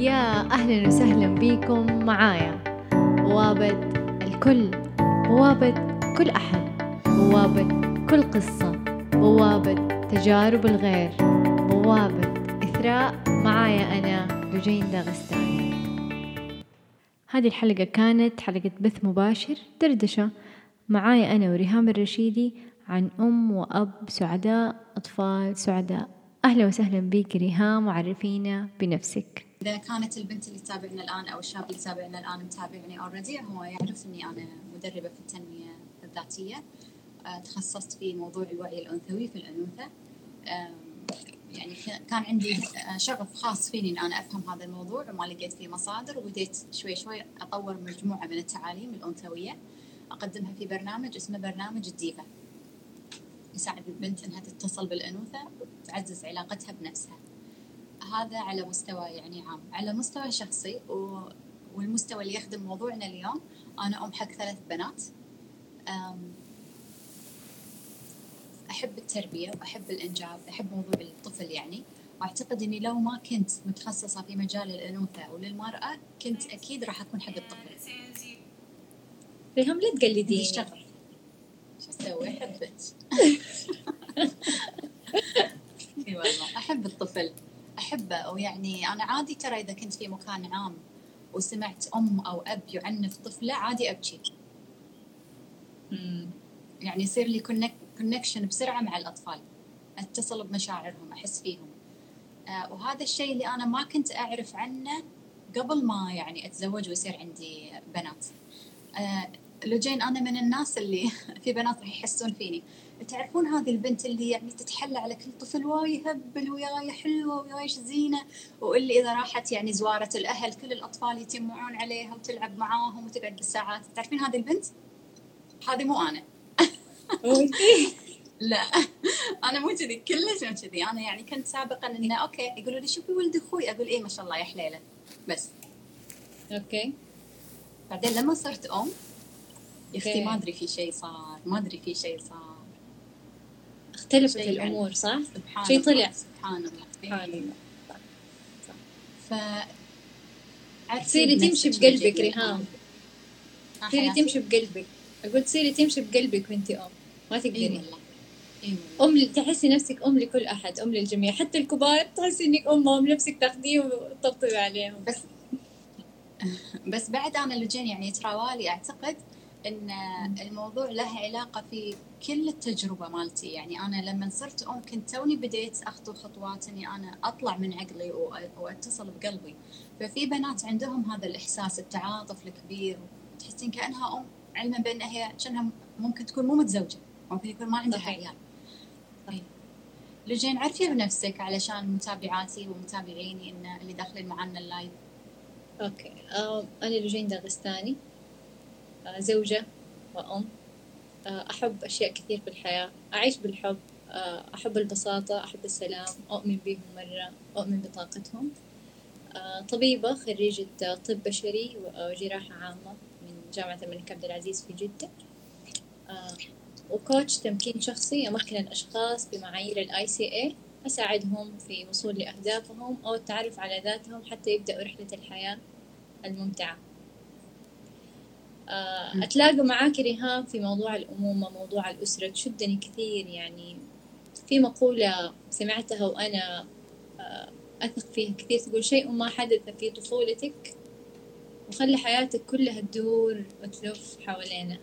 يا أهلا وسهلا بيكم معايا. بوابة الكل بوابة كل أحد بوابة كل قصة بوابة تجارب الغير بوابة إثراء معايا أنا لجين داغستاني هذه الحلقة كانت حلقة بث مباشر دردشة. معايا أنا وريهام الرشيدي عن أم وأب سعداء أطفال سعداء. أهلا وسهلا بك ريهام وعرفينا بنفسك. إذا كانت البنت اللي تتابعنا الآن أو الشاب اللي يتابعنا الآن متابعني already هو يعرف إني أنا مدربة في التنمية الذاتية. آه، تخصصت في موضوع الوعي الأنثوي في الأنوثة. يعني كان عندي آه، شغف خاص فيني إن أنا أفهم هذا الموضوع وما لقيت فيه مصادر وبديت شوي شوي أطور مجموعة من التعاليم الأنثوية أقدمها في برنامج اسمه برنامج الديفا. يساعد البنت إنها تتصل بالأنوثة وتعزز علاقتها بنفسها. هذا على مستوى يعني عام. على مستوى شخصي و... والمستوى اللي يخدم موضوعنا اليوم أنا أم حق ثلاث بنات. أحب التربية وأحب الإنجاب أحب موضوع الطفل يعني. وأعتقد إني لو ما كنت متخصصة في مجال الأنوثة وللمرأة كنت أكيد راح أكون حق الطفل. ريهام لا تقلديني. اشتغل شو أسوي أحبك. إي والله أحب الطفل. أحبه ويعني أنا عادي ترى إذا كنت في مكان عام وسمعت أم أو أب يعنف طفله عادي أبكي. يعني يصير لي connection بسرعة مع الأطفال. أتصل بمشاعرهم أحس فيهم. آه وهذا الشيء اللي أنا ما كنت أعرف عنه قبل ما يعني أتزوج ويصير عندي بنات. آه لجين أنا من الناس اللي في بنات راح يحسون فيني. تعرفون هذه البنت اللي يعني تتحلى على كل طفل وياي يهبل وياي حلوة وياي زينة؟ واللي إذا راحت يعني زوارة الأهل كل الأطفال يتجمعون عليها وتلعب معاهم وتقعد بالساعات. تعرفين هذه البنت؟ هذه مو أنا. لا. أنا مو كذي كلش مو كذي. أنا يعني كنت سابقا إنه okay يقولوا لي شوفي ولد أخوي؟ أقول إيه ما شاء الله يا حليلة. بس. أوكي. بعدين لما صرت أم يا أختي ما أدري في شيء صار ما أدري في شيء صار. اختلفت الأمور يعني صح؟ سبحان شيء طلع. سبحان الله. سبحان الله. ف تصيري تمشي بقلبك ريهام. تصيري تمشي بقلبك. أقول تصيري تمشي بقلبك وانت أم. ما تقدري إيه والله. إيه أم تحسي نفسك أم لكل أحد أم للجميع. حتى الكبار تحسي إنك امهم نفسك تاخذيه وتطبطبي عليهم. بس بس بعد أنا اللي جاني يعني تراوالي أعتقد إن الموضوع له علاقة في كل التجربة مالتي. يعني أنا لما صرت أم كنت توني بديت أخطو خطوات إني أنا أطلع من عقلي وأتصل بقلبي. ففي بنات عندهم هذا الإحساس التعاطف الكبير تحسين كأنها أم علما بأن هي كأنها ممكن تكون مو متزوجة ممكن يكون ما عندها عيال. طيب. لجين عرفي بنفسك علشان متابعاتي ومتابعيني إن اللي داخلين معنا اللايف okay. آه أنا لجين داغستاني. زوجة وأم آه أحب أشياء كثير في الحياة. أعيش بالحب آه أحب البساطة أحب السلام أؤمن بهم مرة أؤمن بطاقتهم. آه، طبيبة خريجة طب بشري وجراحة عامة من جامعة الملك عبد العزيز في جدة. و coach تمكين شخصي أمكن الأشخاص بمعايير ال ICF أساعدهم في وصول لأهدافهم أو التعرف على ذاتهم حتى يبدأوا رحلة الحياة الممتعة. أتلاقى معاك ريهام في موضوع الأمومة موضوع الأسرة تشدني كثير يعني. في مقولة سمعتها وأنا آه، أثق فيها كثير تقول شيء ما حدث في طفولتك وخلي حياتك كلها تدور وتلف حوالينها.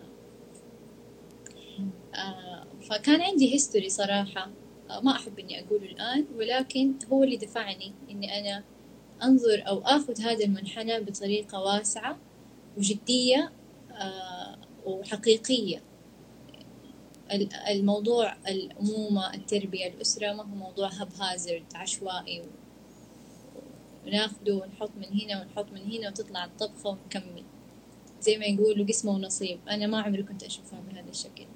آه فكان عندي هيستوري صراحة آه ما أحب إني أقوله الآن ولكن هو اللي دفعني إني أنا أنظر أو آخذ هذا المنحنى بطريقة واسعة وجدية وحقيقية. الموضوع الأمومة التربية الأسرة ما هو موضوع هب هازرد عشوائي. وناخده ونحط من هنا ونحط من هنا وتطلع الطبخة ونكمل. زي ما يقولوا قسمة ونصيب. أنا ما عمري كنت أشوفها بهذا الشكل.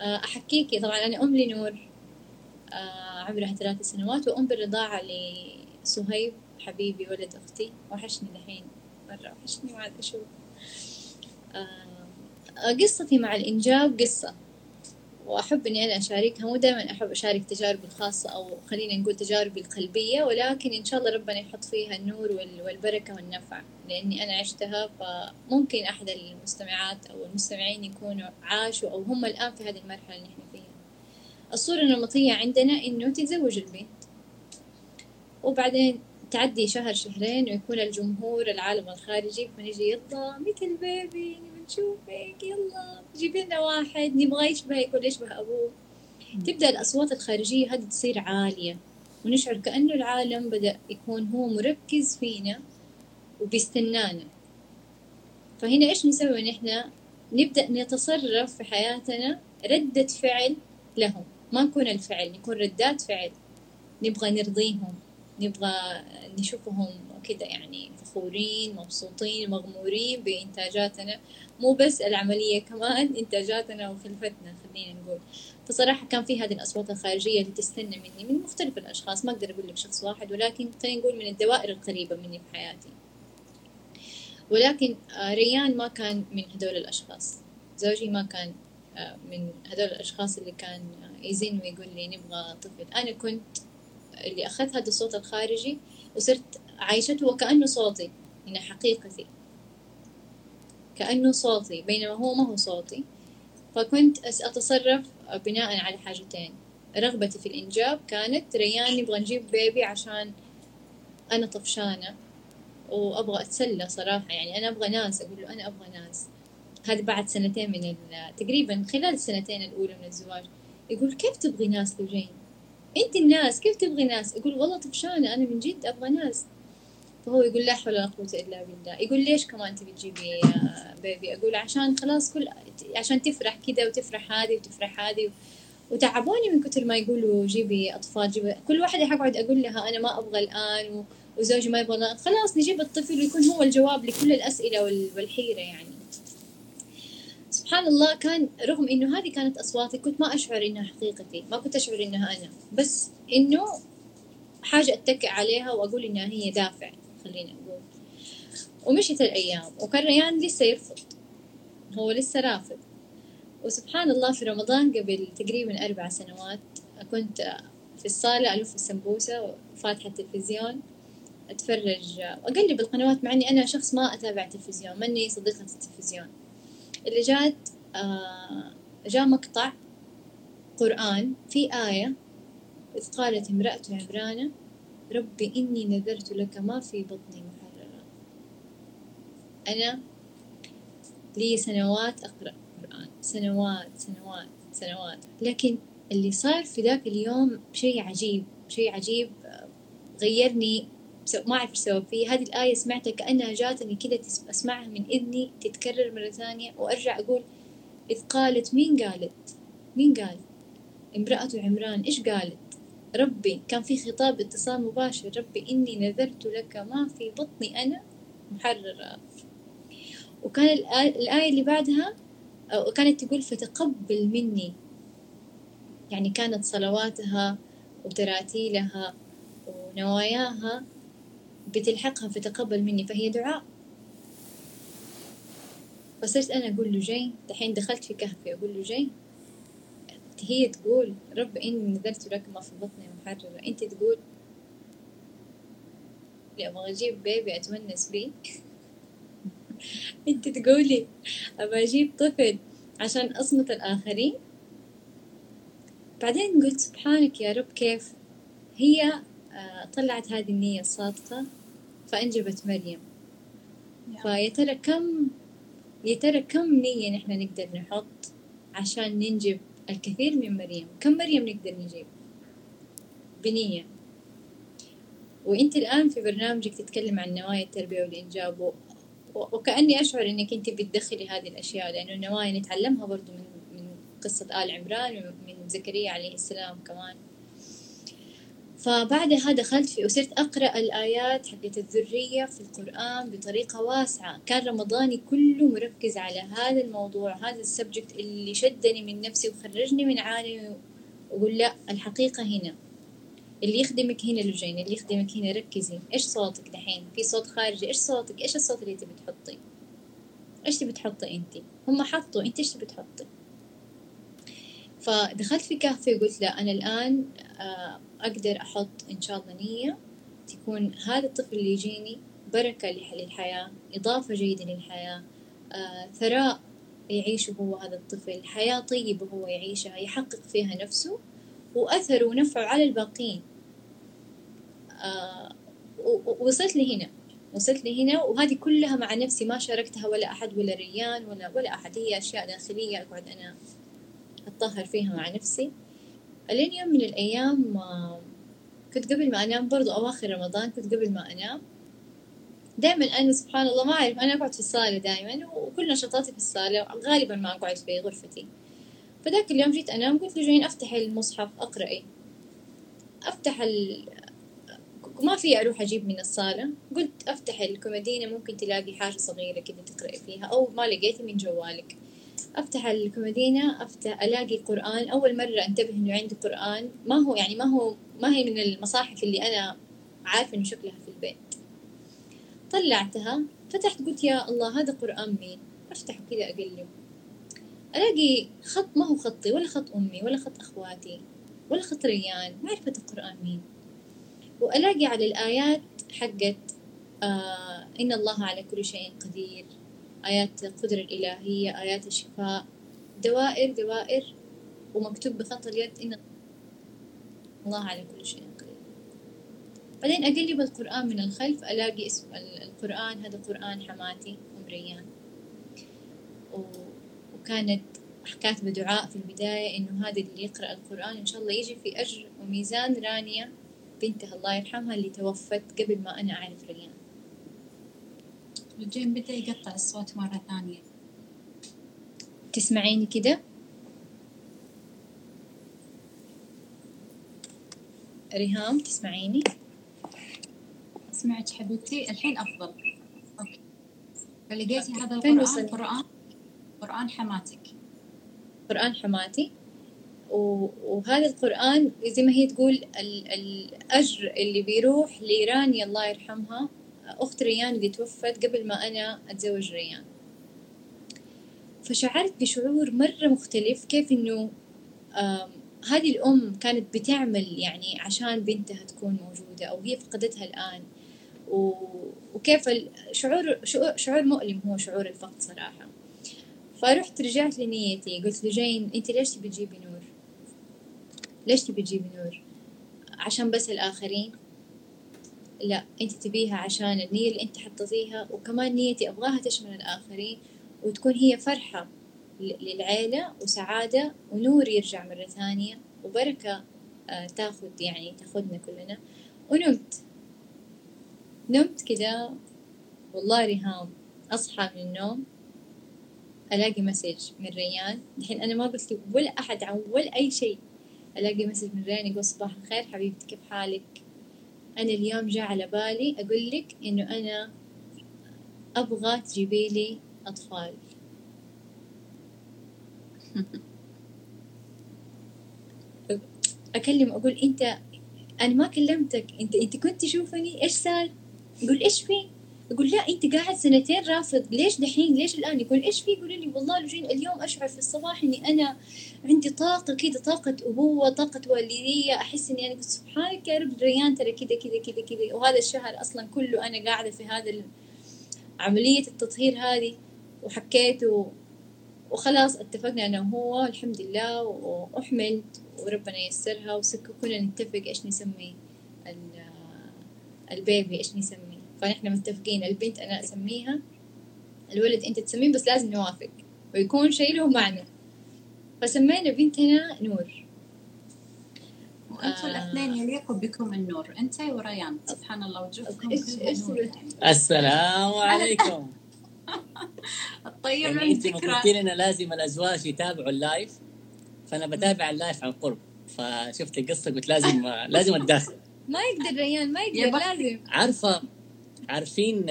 آه، أحكيكي طبعا أنا أم لنور. آه، عمرها ثلاث سنوات. وأم بالرضاعة لصهيب حبيبي ولد أختي. وحشني الحين مرة وحشني ما عاد أشوف. آه، قصتي مع الإنجاب قصة وأحب إني أنا أشاركها مو دائما أحب أشارك تجاربي الخاصة أو خلينا نقول تجاربي القلبية ولكن إن شاء الله ربنا يحط فيها النور والبركة والنفع لأني أنا عشتها فممكن أحد المستمعات أو المستمعين يكونوا عاشوا أو هم الآن في هذه المرحلة اللي إحنا فيها. الصورة النمطية عندنا إنه تتزوج البنت وبعدين تعدي شهر شهرين ويكون الجمهور العالم الخارجي فنجي يلا متى البيبي نشوفك يلا. جيبي لنا واحد نبغى يشبهك ولا يشبه أبوه. تبدأ الأصوات الخارجية هذه تصير عالية ونشعر كأنه العالم بدأ يكون هو مركز فينا وبيستنانا فهنا إيش نسوي؟ نحن نبدأ نتصرف في حياتنا ردة فعل لهم. ما نكون الفعل نكون ردات فعل نبغى نرضيهم. نبغى نشوفهم كده يعني فخورين مبسوطين مغمورين بإنتاجاتنا. مو بس العملية كمان إنتاجاتنا وخلفتنا خلينا نقول. فصراحة كان في هذه الأصوات الخارجية اللي تستنى مني من مختلف الأشخاص ما أقدر أقول لك شخص واحد ولكن خلينا نقول من الدوائر القريبة مني في حياتي. ولكن آه، ريان ما كان من هدول الأشخاص. زوجي ما كان آه، من هدول الأشخاص اللي كان يزن ويقول لي نبغى طفل. أنا كنت اللي أخذت هذا الصوت الخارجي وصرت عايشته وكأنه صوتي إنه حقيقتي. كأنه صوتي بينما هو ما هو صوتي. فكنت أتصرف بناء على حاجتين. رغبتي في الإنجاب كانت ريان نبغى نجيب بيبي عشان أنا طفشانة وأبغى أتسلى صراحة يعني أنا أبغى ناس. أقول له أنا أبغى ناس. هذا بعد سنتين من تقريبا خلال السنتين الأولى من الزواج. يقول كيف تبغي ناس لجين انت الناس كيف تبغي ناس؟ أقول والله طفشانة أنا من جد أبغى ناس. فهو يقول لا حول ولا قوة إلا بالله. يقول ليش كمان تبي تجيبي بيبي أقول عشان خلاص كل عشان تفرح كذا وتفرح هذه وتفرح هذه. وتعبوني من كثر ما يقولوا جيبي أطفال جيبي كل واحدة حقعد أقول لها أنا ما أبغى الآن وزوجي ما يبغى خلاص نجيب الطفل ويكون هو الجواب لكل الأسئلة والحيرة يعني. سبحان الله كان رغم إنه هذه كانت أصواتي كنت ما أشعر إنها حقيقتي ما كنت أشعر إنها أنا. بس إنه حاجة أتكئ عليها وأقول إنها هي دافع خلينا نقول ومشيت الأيام وكان ريان لسه يرفض. هو لسه رافض. وسبحان الله في رمضان قبل تقريبا أربع سنوات كنت في الصالة ألف السمبوسة وفاتحة التلفزيون أتفرج وأقلب القنوات مع إني أنا شخص ما أتابع تلفزيون ماني صديقة التلفزيون. اللي جات آه جاء مقطع قرآن في آية إذ قالت امرأة عمران ربي إني نذرت لك ما في بطني محررا. أنا لي سنوات أقرأ قرآن. سنوات سنوات سنوات. لكن اللي صار في ذاك اليوم شيء عجيب شيء عجيب آه، غيرني ما أعرف سوى فيه هذه الآية سمعتها كأنها جاتني كذا أسمعها من إذني تتكرر مرة ثانية وأرجع أقول إذ قالت مين قالت؟ مين قال؟ امرأة عمران إيش قالت؟ ربي كان في خطاب اتصال مباشر ربي إني نذرت لك ما في بطني أنا محررة. وكان الآية اللي بعدها كانت تقول فتقبل مني. يعني كانت صلواتها وتراتيلها ونواياها بتلحقها فتقبل مني فهي دعاء. فصرت أنا أقول له جاي. دحين دخلت في كهفي أقول له جاي. هي تقول رب إني نذرت لك ما في بطني محررة أنت تقول لي أبغى أجيب بيبي أتونس بيه. أنت تقولي أبغى أجيب طفل عشان أصمت الآخرين. بعدين قلت سبحانك يا رب كيف؟ هي طلعت هذه النية الصادقة فأنجبت مريم. فيا ترى كم يا ترى كم نية نحن نقدر نحط عشان ننجب الكثير من مريم؟ كم مريم نقدر نجيب؟ بنية. وأنت الآن في برنامجك تتكلم عن نوايا التربية والإنجاب و... وكأني أشعر إنك أنت بتدخلي هذه الأشياء لأنه النوايا نتعلمها برضو من من قصة آل عمران ومن زكريا عليه السلام كمان. فبعدها دخلت في وصرت أقرأ الآيات حقت الذرية في القرآن بطريقة واسعة. كان رمضاني كله مركز على هذا الموضوع هذا السبجكت اللي شدني من نفسي وخرجني من عالمي. وقول لا الحقيقة هنا. اللي يخدمك هنا لجين اللي يخدمك هنا ركزي. إيش صوتك دحين؟ في صوت خارجي إيش صوتك؟ إيش الصوت اللي تبي تحطي؟ إيش تبي تحطي أنت؟ هم حطوا أنت إيش تبي تحطي؟ فدخلت في كهفي وقلت لا أنا الآن آه، أقدر أحط إن شاء الله نية تكون هذا الطفل اللي يجيني بركة للحياة إضافة جيدة للحياة آه، ثراء يعيشه هو هذا الطفل حياة طيبة هو يعيشها يحقق فيها نفسه وأثره ونفعه على الباقين. آه وصلت لهنا وصلت لهنا وهذه كلها مع نفسي ما شاركتها ولا أحد ولا ريان ولا ولا أحد هي أشياء داخلية أقعد أنا أتطهر فيها مع نفسي. ألين يوم من الأيام كنت قبل ما أنام برضو أواخر رمضان كنت قبل ما أنام. دائما أنا سبحان الله ما أعرف أنا أقعد في الصالة دائما وكل نشاطاتي في الصالة غالبا ما أقعد في غرفتي. فذاك اليوم جيت أنام قلت لجين أفتح المصحف أقرأي أفتح ال... ما في أروح أجيب من الصالة. قلت أفتح الكوميدينة ممكن تلاقي حاجة صغيرة كده تقرأي فيها أو ما لقيتي من جوالك. أفتح الكوميدينة أفتح ألاقي قرآن. أول مرة أنتبه إنه عندي قرآن. ما هو يعني ما هو ما هي من المصاحف اللي أنا عارفة إنه شكلها في البيت. طلعتها فتحت قلت يا الله هذا قرآن مين؟ أفتح كذا أقلب. ألاقي خط ما هو خطي ولا خط أمي ولا خط أخواتي ولا خط ريان. ما عرفت القرآن مين. وألاقي على الآيات حقت آه إن الله على كل شيء قدير. آيات القدرة الإلهية آيات الشفاء. دوائر دوائر ومكتوب بخط اليد إن الله على كل شيء قدير. بعدين أقلب القرآن من الخلف ألاقي اسم القرآن هذا قرآن حماتي أم ريان وكانت كاتبة دعاء في البداية إنه هذا اللي يقرأ القرآن إن شاء الله يجي في أجر وميزان رانيا بنتها الله يرحمها اللي توفت قبل ما أنا أعرف ريان الجيم بدأ يقطع الصوت مرة ثانية. تسمعيني كده؟ ريهام تسمعيني؟ أسمعك حبيبتي. الحين أفضل. okay. فلقيتي هذا القرآن؟ قرآن قرآن حماتك. قرآن حماتي. وهذا القرآن زي ما هي تقول الأجر اللي بيروح لرانيا الله يرحمها أخت ريان اللي توفت قبل ما أنا أتزوج ريان. فشعرت بشعور مرة مختلف كيف إنه هذه الأم كانت بتعمل يعني عشان بنتها تكون موجودة أو هي فقدتها الآن. وكيف الشعور شعور مؤلم هو شعور الفقد صراحة. فرحت رجعت لنيتي قلت لجين أنت ليش تبي تجيبي نور؟ ليش تبي تجيبي نور؟ عشان بس الآخرين؟ لا انت تبيها عشان النية اللي انت حطيتيها وكمان نيتي أبغاها تشمل الآخرين وتكون هي فرحة للعيلة وسعادة ونور يرجع مرة ثانية وبركة آه، تاخد يعني تاخدنا كلنا. ونمت. نمت كده والله ريهام أصحى من النوم ألاقي مسج من ريان. الحين أنا ما قلت ولا أحد عن ولا أي شيء. ألاقي مسج من ريان يقول صباح الخير حبيبتي كيف حالك؟ أنا اليوم جاء على بالي أقول لك إنه أنا أبغى تجيبي لي أطفال. أكلم أقول أنت أنا ما كلمتك. أنت أنت كنت تشوفني إيش صار؟ يقول إيش في؟ يقول لا أنت قاعد سنتين رافض. ليش دحين؟ ليش الآن؟ يقول إيش في؟ يقول لي والله اليوم أشعر في الصباح إني أنا عندي طاقة كذا طاقة ابوه طاقة والدية. أحس إني أنا قلت سبحانك يا رب ريان ترى كذا كذا كذا كذا. وهذا الشهر أصلا كله أنا قاعدة في هذا عملية التطهير هذه وحكيت وخلاص اتفقنا أنا وهو الحمد لله واحملت وربنا ييسرها وكنا نتفق إيش نسمي البيبي إيش نسميه. فنحن متفقين البنت أنا أسميها الولد أنت تسميه بس لازم نوافق. ويكون شيء له معنى. فسمينا بنتنا نور. وأنتم آه. الأثنين يليقوا بكم النور أنت وريان. سبحان الله وجوهكم نور السلام عليكم. طيب يعني أنت قلتي لنا لازم الأزواج يتابعوا اللايف فأنا بتابع اللايف عن قرب فشفت القصة قلت لازم لازم أتدخل. ما يقدر ريان ما يقدر لازم. عارفة عارفين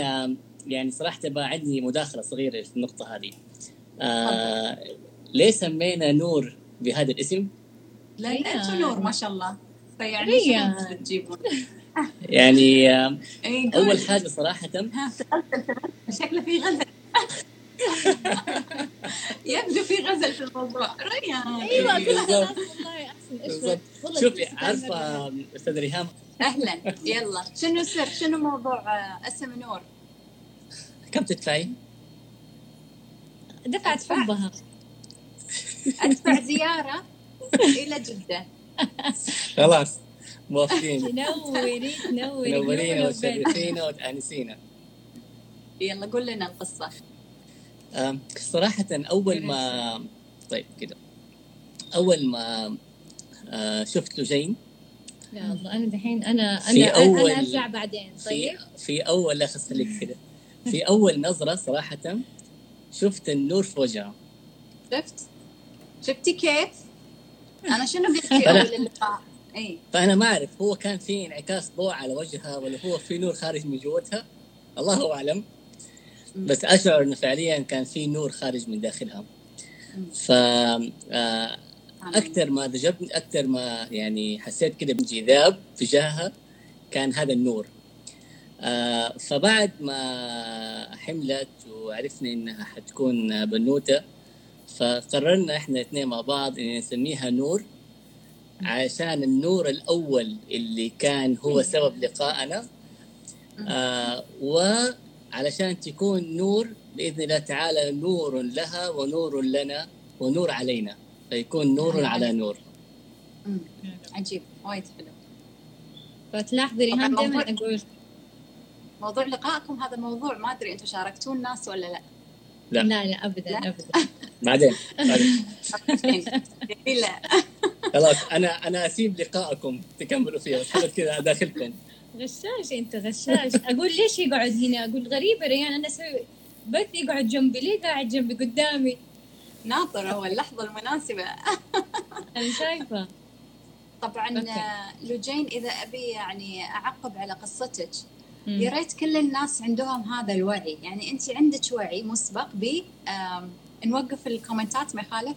يعني صراحة بقى عندي مداخلة صغيرة في النقطة هذه. آه ليه سمينا نور بهذا الاسم؟ لأن انت نور ما شاء الله. فيعني شو يعني إيه، أول حاجة صراحة. شكله في غزل. يبدو في غزل في الموضوع. ريان. أيوه كلها والله شوفي عارفة أستاذ ريهام؟ أهلا. يلا. شنو سر شنو موضوع آه، اسم نور؟ كم تدفعين؟ مرة. دفعت حبها أدفع زيارة إلى جدة. خلاص موافقين. تنوري تنوري منورين نور البيت. وتشرفينا وتانسينا يلا قول لنا القصة. صراحة أول ما طيب كده. أول ما آه، شفت لجين لا الله أنا دحين أنا في أنا أول- أنا أرجع بعدين في طيب؟ في أول لا خليك كده. في أول نظرة صراحة شفت النور في وجهها شفت؟ شفتي كيف أنا شنو قلت في اول اللقاء؟ اي فأنا ما أعرف هو كان في انعكاس ضوء على وجهها ولا هو في نور خارج من جوتها؟ الله أعلم. بس أشعر إنه فعليا كان في نور خارج من داخلها. ف آه، أكثر ما ذجبني أكثر ما يعني حسيت كده بانجذاب تجاهها كان هذا النور. آه فبعد ما حملت وعرفنا إنها حتكون بنوتة فقررنا إحنا الاثنين مع بعض إن نسميها نور عشان النور الأول اللي كان هو سبب لقائنا آه وعلشان تكون نور بإذن الله تعالى نور لها ونور لنا ونور علينا فيكون نور على. نور. عجيب وايد حلو فتلاحظي ريهام دائما موضوع- أقول موضوع لقائكم هذا موضوع ما أدري أنتم شاركتوا الناس ولا لا لا. لا لا ابدا لا. ابدا بعدين بعدين. لا خلاص أنا أنا أسيب لقائكم تكملوا فيه بس خلاص كذا داخلكم. غشاش أنت غشاش. أقول ليش يقعد هنا؟ أقول غريبه ريان أنا أسوي بث يقعد جنبي. ليه قاعد جنبي؟ قدامي. ناطر هو اللحظة المناسبة. أنا شايفة. طبعا أوكي. لوجين إذا أبي يعني أعقب على قصتك. يا ريت كل الناس عندهم هذا الوعي. يعني أنت عندك وعي مسبق ب نوقف الكومنتات ما يخالف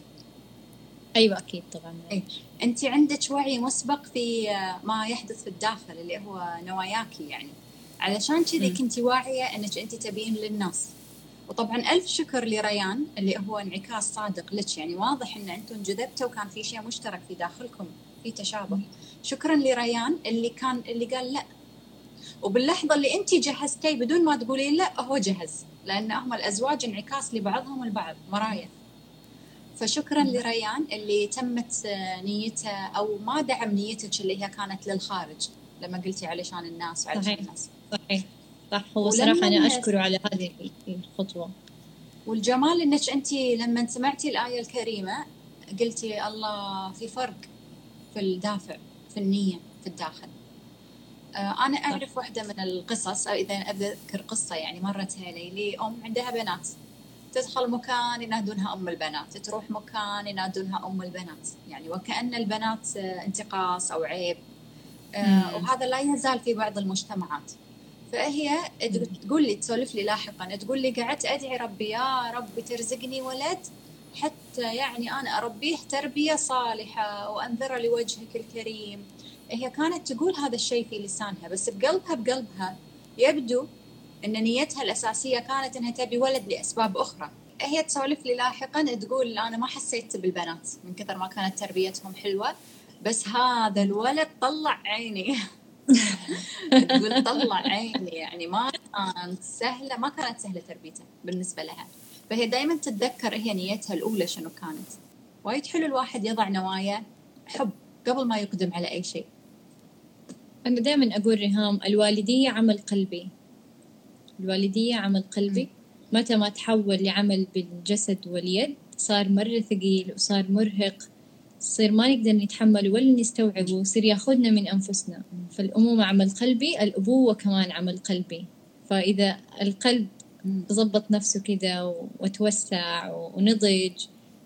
أيوه أكيد طبعا. إيه. أنت عندك وعي مسبق في آه، ما يحدث في الداخل اللي هو نواياكي يعني. علشان كذي. كنت واعية أنك أنت تبين للناس. وطبعا ألف شكر لريان اللي هو انعكاس صادق لك يعني. واضح إن أنتم انجذبتوا وكان في شيء مشترك في داخلكم في تشابه. شكرا لريان اللي كان اللي قال لا. وباللحظة اللي أنت جهزتي بدون ما تقولين لا هو جهز. لأن هم الأزواج انعكاس لبعضهم البعض مرايا. فشكرا لريان اللي تمت آه، نيته أو ما دعم نيتك اللي هي كانت للخارج لما قلتي علشان الناس وعلشان صحيح. الناس. صحيح. صح هو أنا الناس- أشكره على هذه الخطوة. والجمال إنك انت لما سمعتي الآية الكريمة قلتي الله في فرق في الدافع في النية في الداخل. أنا أعرف واحدة من القصص أو إذا أذكر قصة يعني مرت علي لام عندها بنات. تدخل مكان ينادونها أم البنات تروح مكان ينادونها أم البنات. يعني وكأن البنات آه، انتقاص أو عيب. آه،. وهذا لا يزال في بعض المجتمعات. فهي تقول لي تسولف لي لاحقا تقول لي قعدت أدعي ربي يا ربي ترزقني ولد حتى يعني أنا أربيه تربية صالحة وانذره لوجهك الكريم. هي كانت تقول هذا الشيء في لسانها بس بقلبها بقلبها يبدو إن نيتها الأساسية كانت إنها تبي ولد لأسباب أخرى. هي تسولف لي لاحقا تقول أنا ما حسيت بالبنات من كثر ما كانت تربيتهم حلوة بس هذا الولد طلع عيني. تقول طلع عيني يعني ما كانت سهلة ما كانت سهلة تربيته بالنسبة لها. فهي دائما تتذكر هي نيتها الأولى شنو كانت. وايد حلو الواحد يضع نوايا حب قبل ما يقدم على أي شيء. أنا دائما أقول ريهام الوالدية عمل قلبي. الوالدية عمل قلبي. متى ما تحول لعمل بالجسد واليد صار مرة ثقيل وصار مرهق. صير ما نقدر نتحمل ولا نستوعبه وصير ياخذنا من أنفسنا. فالأمومة عمل قلبي الأبوة كمان عمل قلبي. فإذا القلب ضبط نفسه كذا وتوسع ونضج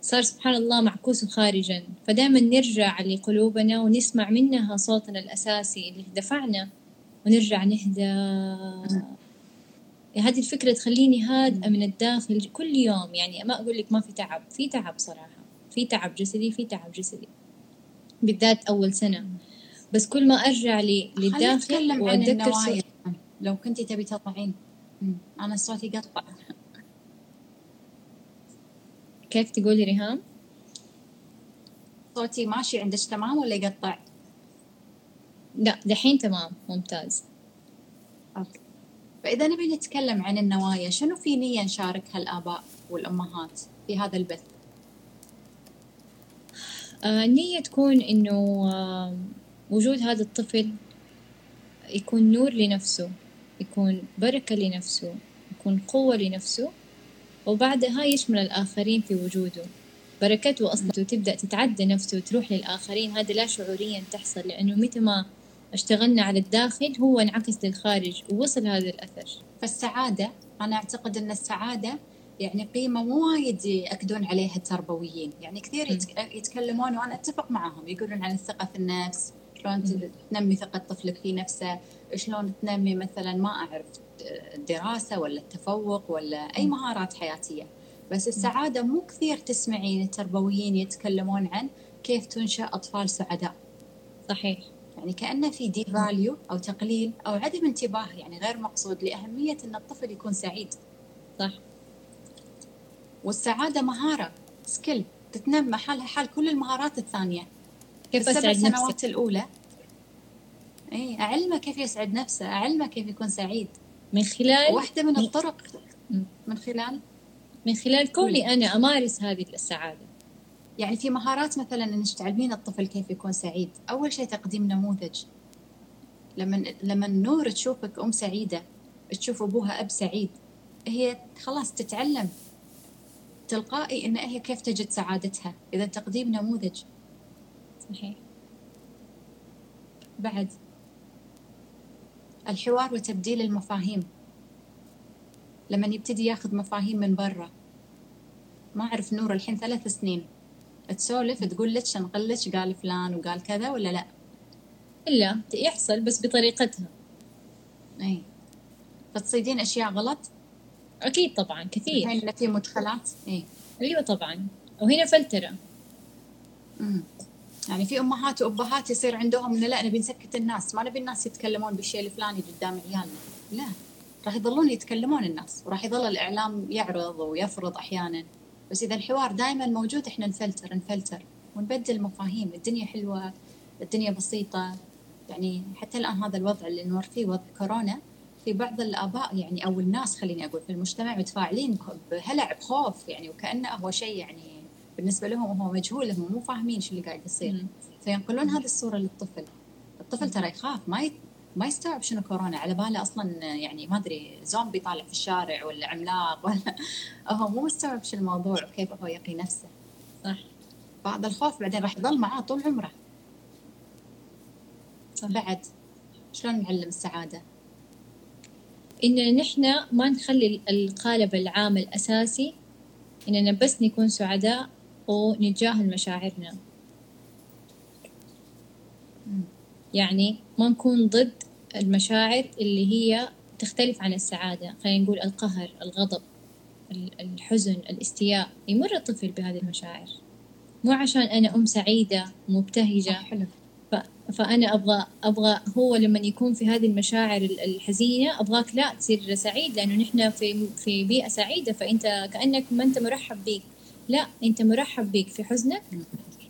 صار سبحان الله معكوس خارجا. فدائما نرجع لقلوبنا ونسمع منها صوتنا الأساسي اللي دفعنا ونرجع نهدى. هذه الفكرة تخليني هادئة من الداخل كل يوم. يعني ما أقول لك ما في تعب في تعب صراحة. في تعب جسدي في تعب جسدي. بالذات أول سنة. بس كل ما أرجع لي للداخل وأتذكر لو كنتي تبي تطلعين. أنا صوتي قطع. كيف تقولي ريهام؟ صوتي ماشي عندك تمام ولا يقطع؟ لا دحين تمام ممتاز أوكي. فإذا نبي نتكلم عن النوايا شنو في نية نشاركها الآباء والأمهات في هذا البث؟ آه النية تكون إنه آه وجود هذا الطفل يكون نور لنفسه يكون بركة لنفسه يكون قوة لنفسه وبعدها يشمل الآخرين في وجوده. بركته أصلا تبدأ تتعدى نفسه وتروح للآخرين. هذا لا شعوريا تحصل لأنه متى ما اشتغلنا على الداخل هو انعكس للخارج ووصل هذا الأثر. فالسعادة أنا أعتقد أن السعادة يعني قيمة مو وايد يأكدون عليها التربويين. يعني كثير يتكلمون وأنا أتفق معهم. يقولون عن الثقة في النفس شلون تنمي ثقة طفلك في نفسه شلون تنمي مثلا ما أعرف الدراسة ولا التفوق ولا أي مهارات حياتية. بس السعادة مو كثير تسمعين التربويين يتكلمون عن كيف تنشأ أطفال سعداء. صحيح. يعني كأنه في devalue أو تقليل أو عدم انتباه يعني غير مقصود لأهمية أن الطفل يكون سعيد. صح. والسعادة مهارة skill تتنمى حالها حال كل المهارات الثانية. كيف السبع سنوات نفسك؟ الأولى إي أعلمه كيف يسعد نفسه أعلمه كيف يكون سعيد. من خلال واحدة من الطرق. من خلال؟ من خلال كوني أنا أمارس هذه السعادة. يعني في مهارات مثلا انك تعلمين الطفل كيف يكون سعيد. أول شيء تقديم نموذج. لما لما نور تشوفك أم سعيدة تشوف أبوها أب سعيد هي خلاص تتعلم. تلقائي إن هي كيف تجد سعادتها. إذا تقديم نموذج. صحيح. بعد الحوار وتبديل المفاهيم. لما يبتدي ياخذ مفاهيم من برا. ما أعرف نور الحين ثلاث سنين. تسولف تقول لك لك قال فلان وقال كذا ولا لا؟ إلا يحصل بس بطريقتها. إي. فتصيدين أشياء غلط؟ أكيد طبعا كثير. إنه في مدخلات؟ إي. أيوة طبعا. وهنا فلترة. أمم. يعني في أمهات وأبهات يصير عندهم إنه لا نبي نسكت الناس ما نبي الناس يتكلمون بالشيء الفلاني قدام عيالنا. لا راح يظلون يتكلمون الناس وراح يظل الإعلام يعرض ويفرض أحيانا. بس إذا الحوار دائما موجود إحنا نفلتر نفلتر ونبدل مفاهيم. الدنيا حلوة الدنيا بسيطة. يعني حتى الآن هذا الوضع اللي نمر فيه وضع كورونا في بعض الآباء يعني أو الناس خليني أقول في المجتمع متفاعلين بهلع بخوف يعني وكأنه هو شيء يعني بالنسبة لهم هو مجهول هم مو فاهمين شو اللي قاعد يصير. فينقلون هذه الصورة للطفل. الطفل ترى يخاف ما. ما يستوعب شنو كورونا. على باله أصلا يعني ما أدري زومبي طالع في الشارع ولا عملاق ولا هو مو مستوعب شو الموضوع وكيف هو يقي نفسه. صح. فهذا الخوف بعدين راح يظل معاه طول عمره. صح. بعد شلون نعلم السعادة؟ إننا نحن ما نخلي القالب العام الأساسي إننا بس نكون سعداء ونتجاهل مشاعرنا. يعني ما نكون ضد المشاعر اللي هي تختلف عن السعادة. خلينا نقول القهر الغضب ال- الحزن الاستياء. يمر الطفل بهذه المشاعر. مو عشان أنا أم سعيدة مبتهجة. حلو. فأنا أبغى أبغى هو لما يكون في هذه المشاعر ال- الحزينة أبغاك لا تصير سعيد لأنه نحن في في بيئة سعيدة. فأنت كأنك ما أنت مرحب بيك. لا أنت مرحب بيك في حزنك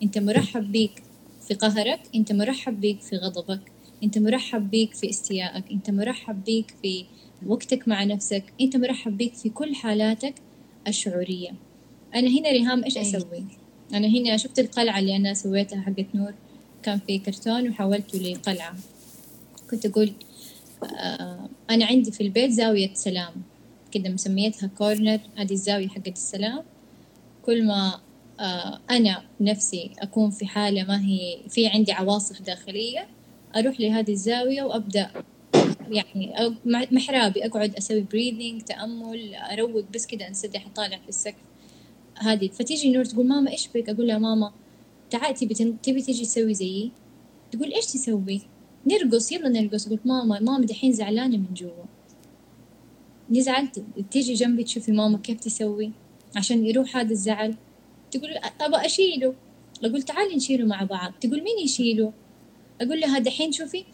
أنت مرحب بيك في قهرك أنت مرحب بيك في غضبك أنت مرحب بيك في استيائك أنت مرحب بيك في وقتك مع نفسك أنت مرحب بيك في كل حالاتك الشعورية. أنا هنا ريهام إيش أي. أسوي؟ أنا هنا شفت القلعة اللي أنا سويتها حقت نور كان في كرتون وحولته لقلعة. كنت أقول آه أنا عندي في البيت زاوية سلام كده مسميتها corner هذه الزاوية حقت السلام. كل ما آه أنا نفسي أكون في حالة ما هي في عندي عواصف داخلية أروح لهذه الزاوية وأبدأ. يعني محرابي أقعد أسوي breathing تأمل أروق بس كده أنسدح أطالع في السقف. هذه. فتيجي نور تقول ماما إيش بك؟ أقول لها ماما تعال تبي تيجي تسوي زيي؟ تقول إيش تسوي؟ نرقص يلا نرقص. قلت ماما ماما دحين زعلانة من جوا. نزعلت. تيجي جنبي تشوفي ماما كيف تسوي؟ عشان يروح هذا الزعل. تقول أبغى أشيله. أقول تعالي نشيله مع بعض. تقول مين يشيله؟ أقول لها دحين شوفي.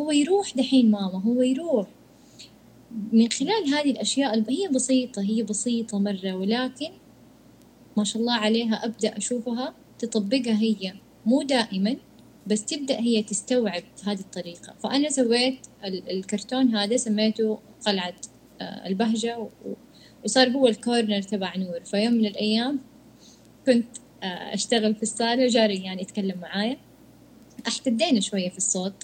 هو يروح دحين ماما هو يروح. من خلال هذه الأشياء هي بسيطة هي بسيطة مرة ولكن ما شاء الله عليها أبدأ أشوفها تطبقها هي. مو دائما بس تبدأ هي تستوعب هذه الطريقة. فأنا سويت الكرتون هذا سميته قلعة آه، البهجة وصار هو الكورنر تبع نور. فيوم من الأيام كنت آه، أشتغل في الصالة وجاري يعني يتكلم معايا. أحتدينا شوية في الصوت.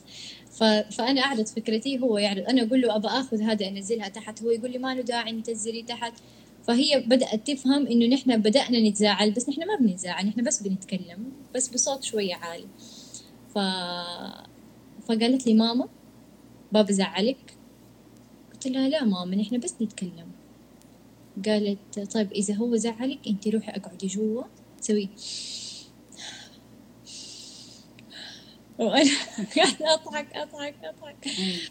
ف... فأنا أعرض فكرتي هو يعرض. أنا أقول له أبى أخذ هذا أنزلها تحت. هو يقول لي ما له داعي نتزلي تحت. فهي بدأت تفهم إنه نحن بدأنا نتزاعل بس نحن ما بنتزاعل نحن بس بنتكلم بس بصوت شوية عالي ف... فقالت لي ماما بابا زعلك؟ قلت لها لا ماما نحن بس نتكلم. قالت طيب إذا هو زعلك أنت روحي أقعدي جوا سوي. وأنا قاعدة أضحك أضحك أضحك.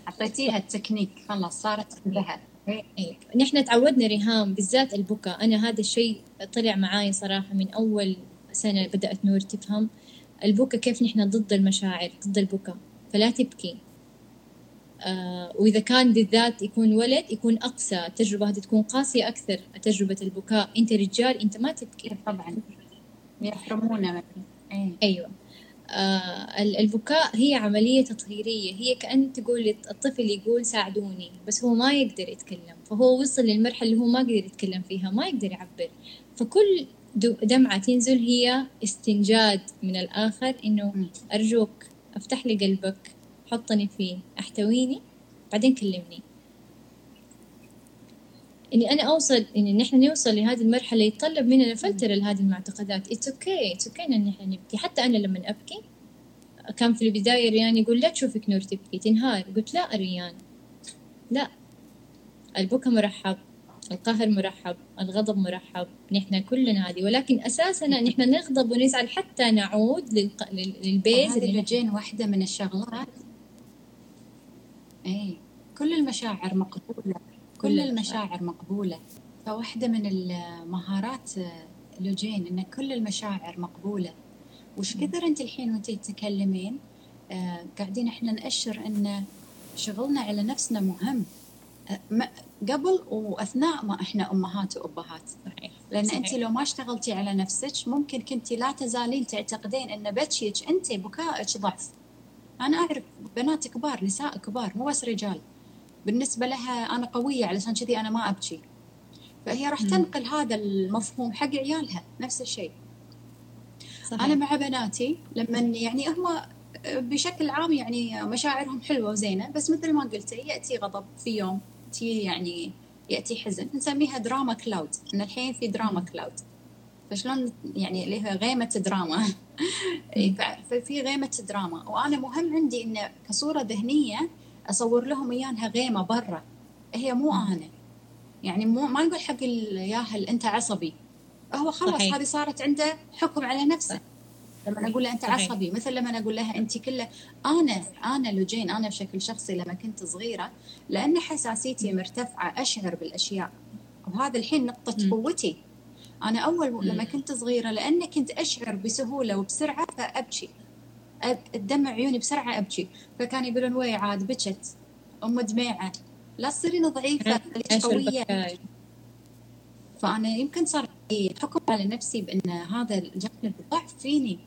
أعطيتيها التكنيك خلاص صارت عندها إيه. نحن تعودنا ريهام بالذات البكاء أنا هذا الشيء طلع معاي صراحة من أول سنة بدأت نور تفهم؟ البكاء كيف نحن ضد المشاعر ضد البكاء فلا تبكي. وإذا كان بالذات يكون ولد يكون أقسى التجربة هذه تكون قاسية أكثر تجربة البكاء. أنت رجال أنت ما تبكي. طبعا. يحرمونا أيه. أيوة. آه البكاء هي عملية تطهيرية. هي كأن تقول الطفل يقول ساعدوني بس هو ما يقدر يتكلم. فهو وصل للمرحلة اللي هو ما قدر يتكلم فيها ما يقدر يعبر. فكل دمعة تنزل هي استنجاد من الآخر إنه أرجوك أفتح لي قلبك. حطني فيه أحتويني بعدين كلمني. اني أنا أوصل اني نحن نوصل لهذه المرحلة يتطلب مننا فلتر لهذه المعتقدات. it's okay it's okay إن نحن نبكي. حتى أنا لما أبكي كان في البداية ريان يقول لا تشوفك نور تبكي. تنهار. قلت لا ريان لا. البكا مرحب القهر مرحب الغضب مرحب. نحن كلنا هذه. ولكن اساسنا نحن نغضب ونزعل حتى نعود. للبيز هذه بجين واحدة من الشغلات إيه. كل المشاعر مقبولة. كل المشاعر مقبولة. فواحدة من المهارات لوجين إن كل المشاعر مقبولة. وش كثر أنت الحين وأنت تتكلمين؟ آه قاعدين إحنا نأشر إن شغلنا على نفسنا مهم. آه قبل وأثناء ما إحنا أمهات وأبهات. صحيح. لأن صحيح. انت لو ما اشتغلتي على نفسك ممكن كنتي لا تزالين تعتقدين إن بكيك أنت بكائك ضعف. أنا أعرف بنات كبار نساء كبار مو بس رجال. بالنسبة لها أنا قوية علشان كذي أنا ما أبكي. فهي راح تنقل هذا المفهوم حق عيالها نفس الشيء. صحيح. أنا مع بناتي لما يعني هم بشكل عام يعني مشاعرهم حلوة وزينة بس مثل ما قلتي يأتي غضب في يوم تي يعني يأتي حزن نسميها drama cloud إن الحين في drama cloud فشلون يعني اللي هي غيمة دراما. ففي غيمة دراما. وأنا مهم عندي إنه كصورة ذهنية أصور لهم إياها غيمة برا. هي مو أنا. يعني مو ما نقول حق الياهل أنت عصبي. هو خلاص هذه صارت عنده حكم على نفسه. لما أقول له أنت صحيح. عصبي مثل لما أقول لها أنت كله أنا أنا لوجين أنا بشكل شخصي لما كنت صغيرة لأن حساسيتي مرتفعة اشعر بالأشياء. وهذا الحين نقطة قوتي. أنا أول لما كنت صغيرة لأن كنت أشعر بسهولة وبسرعة فأبكي. الدمع عيوني بسرعة أبكي. فكانوا يقولون وي عاد بكت. أم دميعة. لا تصيرين ضعيفة قوية. فأنا يمكن صار حكم على نفسي بأن هذا الجانب ضعف فيني.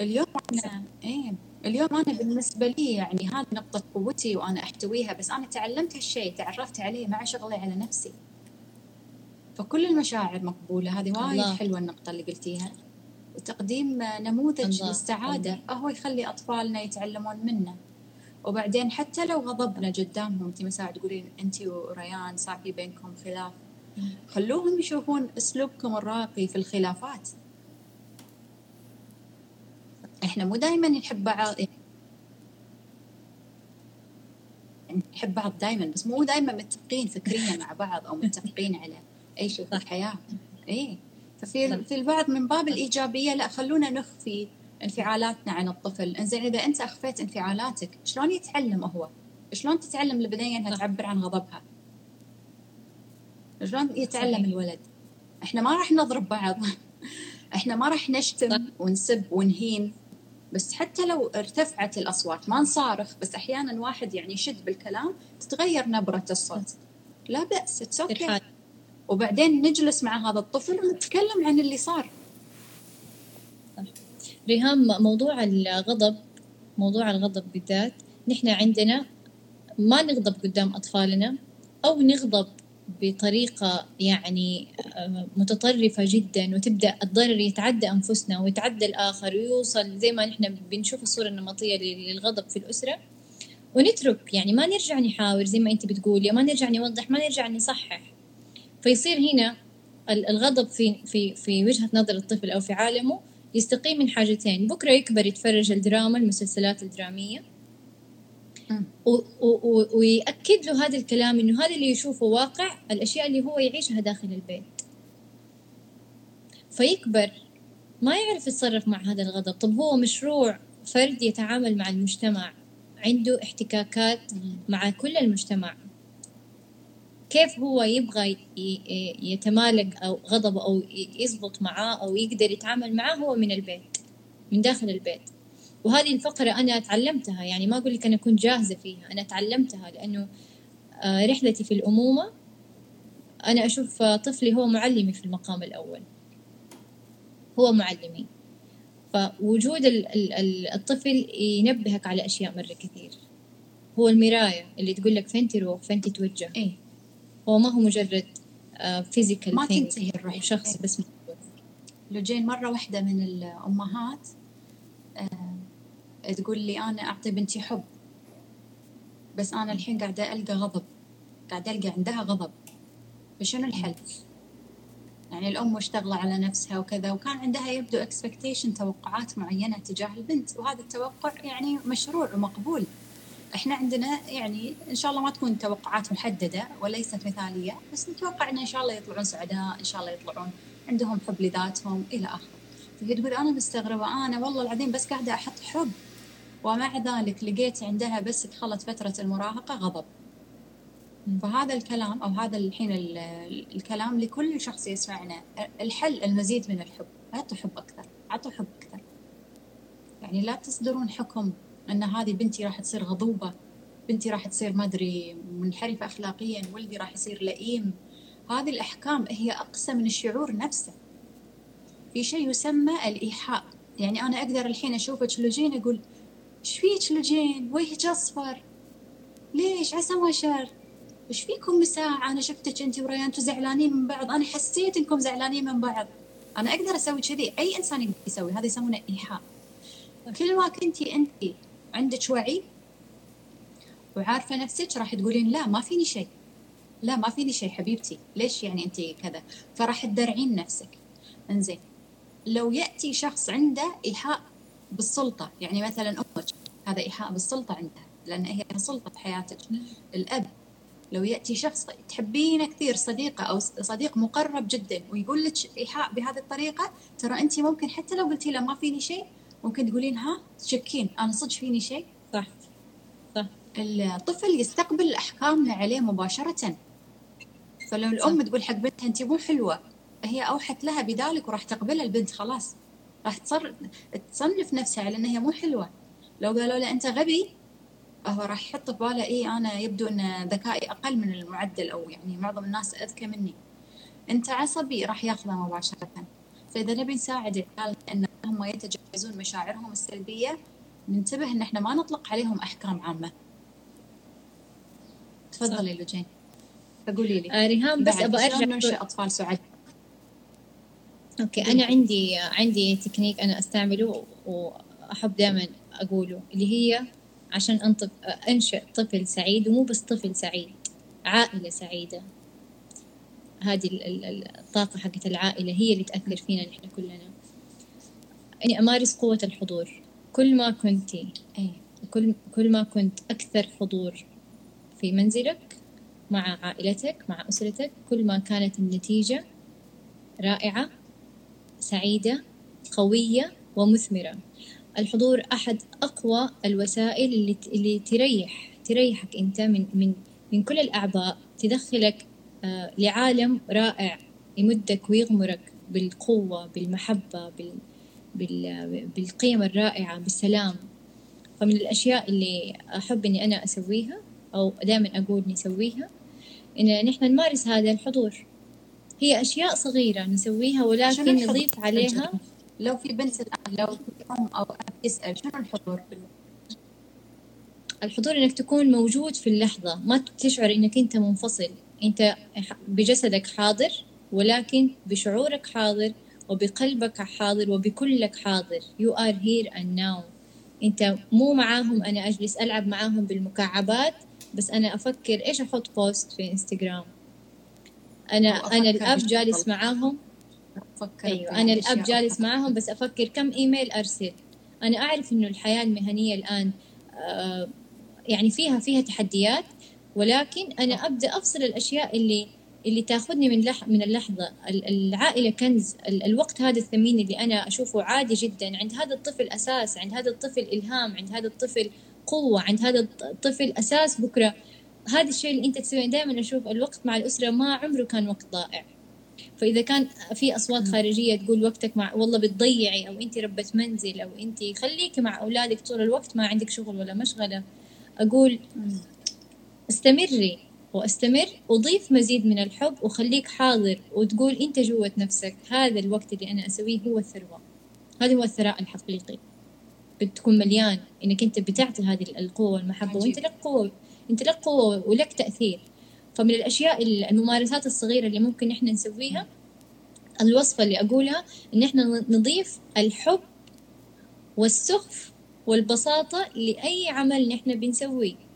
اليوم أنا إيه. اليوم أنا بالنسبة لي يعني هذه نقطة قوتي وأنا أحتويها بس أنا تعلمت هالشيء تعرفت عليه مع شغلي على نفسي. فكل المشاعر مقبولة. هذه وايد حلوة النقطة اللي قلتيها. وتقديم نموذج للسعادة. هو يخلي أطفالنا يتعلمون منه. وبعدين حتى لو غضبنا قدامهم انت مثلا تقولين انت وريان صار في بينكم خلاف. خلوهم يشوفون أسلوبكم الراقي في الخلافات. إحنا مو دائما نحب بعض. نحب بعض دائما بس مو دائما متفقين فكريا مع بعض أو متفقين على اي في الحياة؟ إيه. ففي في البعض من باب الإيجابية لا خلونا نخفي انفعالاتنا عن الطفل. إنزين إذا أنت أخفيت انفعالاتك شلون يتعلم هو؟ شلون تتعلم البنيه إنها تعبر عن غضبها؟ شلون يتعلم الولد؟ إحنا ما راح نضرب بعض. إحنا ما راح نشتم ونسب ونهين. بس حتى لو ارتفعت الأصوات ما نصارخ بس أحيانا واحد يعني يشد بالكلام تتغير نبرة الصوت. لا بأس it's okay. وبعدين نجلس مع هذا الطفل ونتكلم عن اللي صار. ريهام موضوع الغضب موضوع الغضب بالذات نحن عندنا ما نغضب قدام أطفالنا أو نغضب بطريقة يعني آه، متطرفة جدا وتبدأ الضرر يتعدى أنفسنا ويتعدى الآخر ويوصل زي ما نحن بنشوف الصورة النمطية للغضب في الأسرة. ونترك يعني ما نرجع نحاور زي ما أنت بتقولي ما نرجع نوضح ما نرجع نصحح. فيصير هنا الغضب في في في وجهة نظر الطفل أو في عالمه يستقيم من حاجتين. بكرة يكبر يتفرج الدراما المسلسلات الدرامية. ويأكد له هذا الكلام إنه هذا اللي يشوفه واقع الأشياء اللي هو يعيشها داخل البيت. فيكبر ما يعرف يتصرف مع هذا الغضب. طب هو مشروع فرد يتعامل مع المجتمع عنده احتكاكات مع كل المجتمع. كيف هو يبغى يتمالك أو غضبه أو يزبط معاه أو يقدر يتعامل معاه هو من البيت من داخل البيت. وهذه الفقرة أنا تعلمتها يعني ما أقول لك أنا كنت جاهزة فيها أنا تعلمتها لأنه آه، رحلتي في الأمومة أنا أشوف طفلي هو معلمي في المقام الأول. هو معلمي. فوجود الطفل ينبهك على أشياء مرة كثير. هو المراية اللي تقول لك فين تروح فين تتوجه. إيه؟ هو ما هو مجرد physical ما تنتهي الروح شخص إيه. بس لوجين مرة واحدة من الأمهات آه تقول لي أنا أعطي بنتي حب بس أنا الحين قاعدة ألقى غضب قاعدة ألقى عندها غضب فشنو الحل؟ يعني الأم مشتغلة على نفسها وكذا وكان عندها يبدو expectation توقعات معينة تجاه البنت وهذا التوقع يعني مشروع ومقبول إحنا عندنا يعني إن شاء الله ما تكون توقعات محددة وليست مثالية بس نتوقع ان إن شاء الله يطلعون سعداء إن شاء الله يطلعون عندهم حب لذاتهم إلى آخره. فهي تقول أنا مستغربة أنا والله العظيم بس قاعدة أحط حب ومع ذلك لقيت عندها بس دخلت فترة المراهقة غضب. فهذا الكلام أو هذا الحين الكلام لكل شخص يسمعنا الحل المزيد من الحب اعطوا حب أكثر أعطوا حب أكثر. يعني لا تصدرون حكم أن هذه بنتي راح تصير غضوبة. بنتي راح تصير ما أدري منحرفة اخلاقيا ولدي راح يصير لئيم. هذه الأحكام هي أقسى من الشعور نفسه. في شيء يسمى الإيحاء. يعني أنا أقدر الحين أشوفك لوجين أقول إيش فيك لوجين وجهك اصفر ليش؟ عسى ما شر إيش فيكم مساعة أنا شفتك أنت وريان أنتم زعلانين من بعض. أنا حسيت إنكم زعلانين من بعض. أنا أقدر أسوي كذي. أي إنسان يقدر يسوي هذا يسمونه إيحاء. كل ما كنتي أنت عندك وعي؟ وعارفة نفسك؟ راح تقولين لا ما فيني شيء لا ما فيني شيء حبيبتي. ليش يعني انت كذا؟ فراح تدرعين نفسك. إنزين. لو يأتي شخص عنده إيحاء بالسلطة يعني مثلا أمك هذا إيحاء بالسلطة عندها لأن هي سلطة في حياتك الأب لو يأتي شخص تحبينه كثير صديقة أو صديق مقرب جدا ويقول لك إيحاء بهذه الطريقة ترى انت ممكن حتى لو قلتي له ما فيني شيء ممكن تقولين ها تشكين. أنا صدق فيني شيء؟ صح. صح. الطفل يستقبل الاحكام عليه مباشرة. فلو الأم صح. تقول حق بنتها انت مو حلوة هي أوحت لها بذلك وراح تقبلها البنت خلاص. راح تصر تصنف نفسها على إنها مو حلوة. لو قالوا له أنت غبي هو راح يحط في باله اي أنا يبدو إن ذكائي أقل من المعدل أو يعني معظم الناس أذكى مني. أنت عصبي راح ياخذه مباشرة. فإذا نبي نساعد العيال إن هم يتجاوزون مشاعرهم السلبية ننتبه إن إحنا ما نطلق عليهم أحكام عامة. تفضلي لجين. فقولي لي آه ريهام بس أبغى أرجع ننشئ أطفال سعداء okay أنا عندي عندي تكنيك أنا أستعمله وأحب دائما أقوله اللي هي عشان أنطف أنشئ طفل سعيد ومو بس طفل سعيد عائلة سعيدة. هذه الطاقة حقت العائلة هي اللي تأثر فينا نحن كلنا إني أمارس قوة الحضور كل ما كنتي أي. كل كل ما كنت أكثر حضور في منزلك مع عائلتك مع أسرتك كل ما كانت النتيجة رائعة سعيدة قوية ومثمرة الحضور أحد أقوى الوسائل اللي اللي تريح تريحك أنت من من من كل الاعباء تدخلك لعالم رائع يمدك ويغمرك بالقوة بالمحبة بال بالقيم الرائعة بالسلام. فمن الأشياء اللي أحب إني أنا أسويها أو دائما أقول نسويها إن نحن نمارس هذا الحضور. هي أشياء صغيرة نسويها ولكن نضيف عليها. لو في بنت الآن لو في أم أو أب يسأل شنو الحضور؟ الحضور إنك تكون موجود في اللحظة ما تشعر إنك أنت منفصل. أنت بجسدك حاضر ولكن بشعورك حاضر وبقلبك حاضر وبكلك حاضر. You are here and now. انت مو معاهم أنا اجلس العب معاهم بالمكعبات بس أنا أفكر إيش أحط بوست في انستغرام أنا أنا الأب جالس معاهم. أفكر أيوه أنا الأب جالس معاهم بس أفكر كم إيميل أرسل. أنا أعرف إنه الحياة المهنية الآن آه يعني فيها فيها تحديات ولكن أنا أبدأ أفصل الأشياء اللي اللي تاخذني من لح من اللحظة. العائلة كنز الوقت هذا الثمين اللي أنا أشوفه عادي جدا. عند هذا الطفل أساس عند هذا الطفل إلهام عند هذا الطفل قوة عند هذا الطفل أساس بكرة. هذا الشيء اللي أنت تسويه دائما أشوف الوقت مع الأسرة ما عمره كان وقت ضائع. فإذا كان في أصوات خارجية تقول وقتك مع والله بتضيعي أو أنت ربة منزل أو أنت خليكي مع أولادك طول الوقت ما عندك شغل ولا مشغلة. أقول استمري واستمر. وضيف مزيد من الحب وخليك حاضر وتقول أنت جوة نفسك. هذا الوقت اللي أنا أسويه هو الثروة. هذا هو الثراء الحقيقي. بتكون مليان إنك أنت بتعطي هذه القوة والمحبة وأنت لك قوة أنت لك قوة ولك تأثير. فمن الأشياء الممارسات الصغيرة اللي ممكن إحنا نسويها الوصفة اللي أقولها إن إحنا نضيف الحب والسخف والبساطة لأي عمل نحن بنسويه.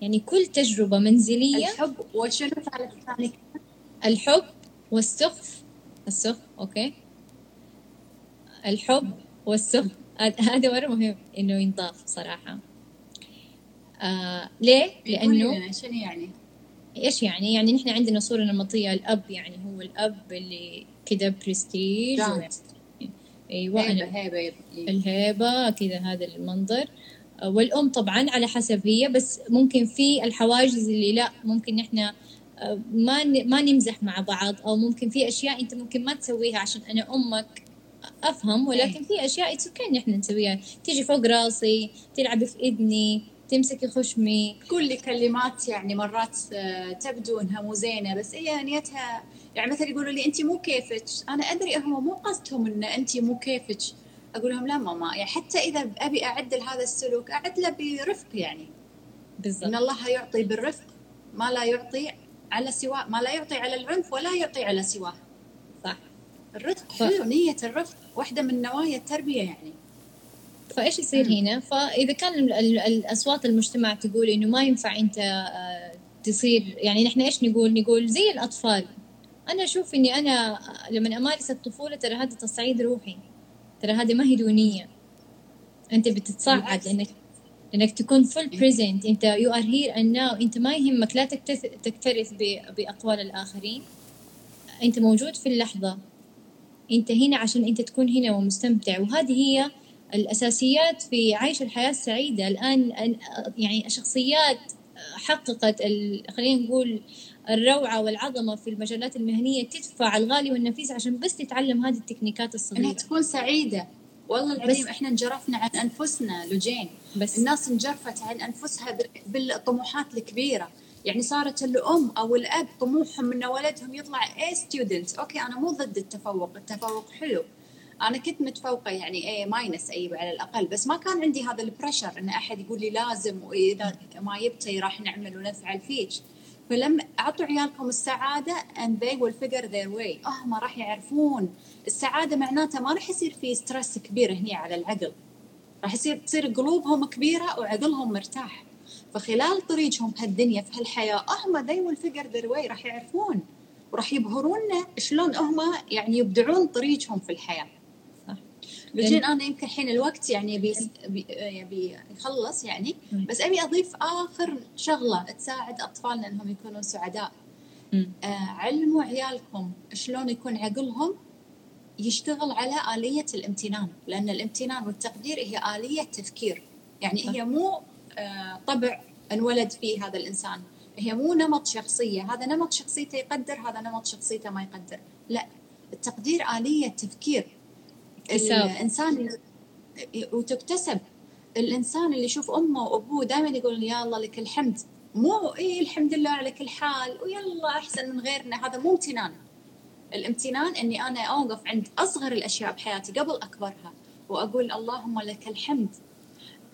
يعني كل تجربة منزلية. الحب وشنو الثاني الحب والسخف. السخف أوكي. الحب والسخف. هذا مرة مهم إنه ينضاف صراحة. آه ليه؟ لأنه شنو يعني؟ إيش يعني؟ يعني نحن عندنا صورة نمطية. الأب يعني هو الأب اللي كذا برستيج أيوه هيبة هيبة الهيبة كذا هذا المنظر. والأم طبعا على حسب هي بس ممكن في الحواجز اللي لا ممكن نحن آه، ما ما نمزح مع بعض أو ممكن في أشياء أنت ممكن ما تسويها عشان أنا أمك أفهم ولكن. في أشياء it's نحن نسويها. تيجي فوق راسي تلعبي في إذني تمسكي خشمي. كل كلمات يعني مرات آه، تبدو إنها مو زينة بس هي نيتها يعني مثلا يقولوا لي أنت مو كيفك. أنا أدري هم مو قصدهم إن أنت مو كيفك. أقول لهم لا ماما يعني حتى إذا أبي اعدل هذا السلوك اعدله برفق يعني. بالضبط. إن الله يعطي بالرفق ما لا يعطي على سواه ما لا يعطي على العنف ولا يعطي على سواه. صح. الرفق حلو نية الرفق واحدة من نوايا التربية يعني. فايش يصير هنا؟ فإذا كان الأصوات المجتمع تقول إنه ما ينفع أنت آه، تصير يعني نحن إيش نقول؟ نقول زي الأطفال. أنا أشوف إني أنا لما أمارس الطفولة ترى هذا تصعيد روحي. ترى هذه ما هي دونية. أنت بتتصعد لأنك لأنك تكون fully present أنت you are here and now أنت ما يهمك. لا تكترث بأقوال الآخرين. أنت موجود في اللحظة. أنت هنا عشان أنت تكون هنا ومستمتع. وهذه هي الأساسيات في عيش الحياة السعيدة. الآن يعني شخصيات حققت خلينا نقول الروعة والعظمة في المجالات المهنية تدفع الغالي والنفيس عشان بس تتعلم هذه التكنيكات الصغيرة. إنها تكون سعيدة. والله العظيم إحنا انجرفنا عن أنفسنا لجين. بس الناس انجرفت عن أنفسها بالطموحات الكبيرة. يعني صارت الأم أو الأب طموحهم ان ولدهم يطلع A student أوكي أنا مو ضد التفوق. التفوق حلو. أنا كنت متفوقة يعني A minus A على الأقل. بس ما كان عندي هذا ال pressure إن أحد يقول لي لازم وإذا ما جبتي راح نعمل ونفعل فيك. فلما أعطوا عيالكم السعادة and they will figure their way. هم راح يعرفون. السعادة معناتها ما راح يصير في stress كبير هنا على العقل. راح يصير تصير قلوبهم كبيرة وعقلهم مرتاح. فخلال طريقهم هالدنيا في هالحياة هم they will figure their way راح يعرفون. وراح يبهرونا شلون هم يعني يبدعون طريقهم في الحياة. لجين أنا يمكن الحين الوقت يعني بي بي يخلص يعني بس أبي أضيف آخر شغلة تساعد أطفالنا إنهم يكونوا سعداء. آه علموا عيالكم شلون يكون عقلهم يشتغل على آلية الامتنان لأن الامتنان والتقدير هي آلية تفكير. يعني هي مو آه طبع انولد فيه هذا الإنسان. هي مو نمط شخصية. هذا نمط شخصيته يقدر هذا نمط شخصيته ما يقدر. لا التقدير آلية تفكير. الإنسان وتكتسب. الإنسان اللي يشوف أمه وأبوه دائما يقول يا الله لك الحمد. مو اي الحمد لله على كل حال ويلا أحسن من غيرنا. هذا مو امتنان. الامتنان إني أنا أوقف عند أصغر الأشياء بحياتي قبل أكبرها وأقول اللهم لك الحمد.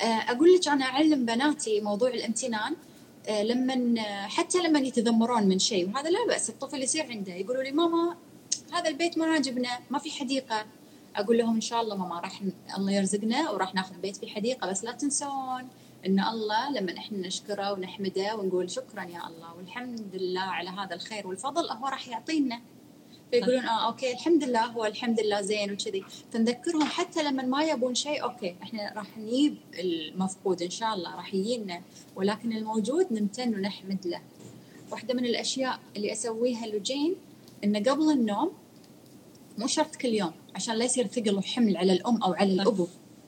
آه، أقول لك أنا أعلم بناتي موضوع الامتنان آه، لما حتى لما يتذمرون من شيء. وهذا لا بأس الطفل يصير عنده. يقولوا لي ماما هذا البيت ما عاجبنا ما في حديقة. أقول لهم إن شاء الله ماما راح الله يرزقنا وراح ناخذ بيت في حديقة بس لا تنسون إن الله لما إحنا نشكره ونحمده ونقول شكرا يا الله والحمد لله على هذا الخير والفضل هو راح يعطينا. فيقولون آه أوكي الحمد لله هو الحمد لله زين وكذي. فنذكرهم حتى لما ما يبون شيء أوكي إحنا راح نجيب المفقود إن شاء الله راح يجينا. ولكن الموجود نمتن ونحمد له. واحدة من الأشياء اللي أسويها لجين انه قبل النوم مو شرط كل يوم. عشان لا يصير ثقل وحمل على الأم أو على الأبو.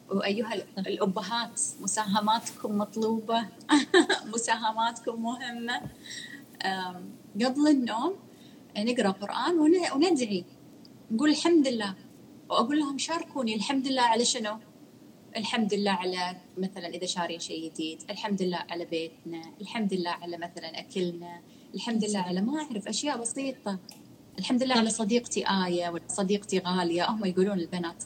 وايها الأبهات مساهماتكم مطلوبة. مساهماتكم مهمة. قبل النوم نقرأ قرآن وندعي نقول الحمد لله. وأقول لهم شاركوني الحمد لله على شنو؟ الحمد لله على مثلا إذا شارين شيء جديد، الحمد لله على بيتنا، الحمد لله على مثلا أكلنا، الحمد لله على ما أعرف أشياء بسيطة. الحمد لله على صديقتي آية ولا صديقتي غالية. هم يقولون البنات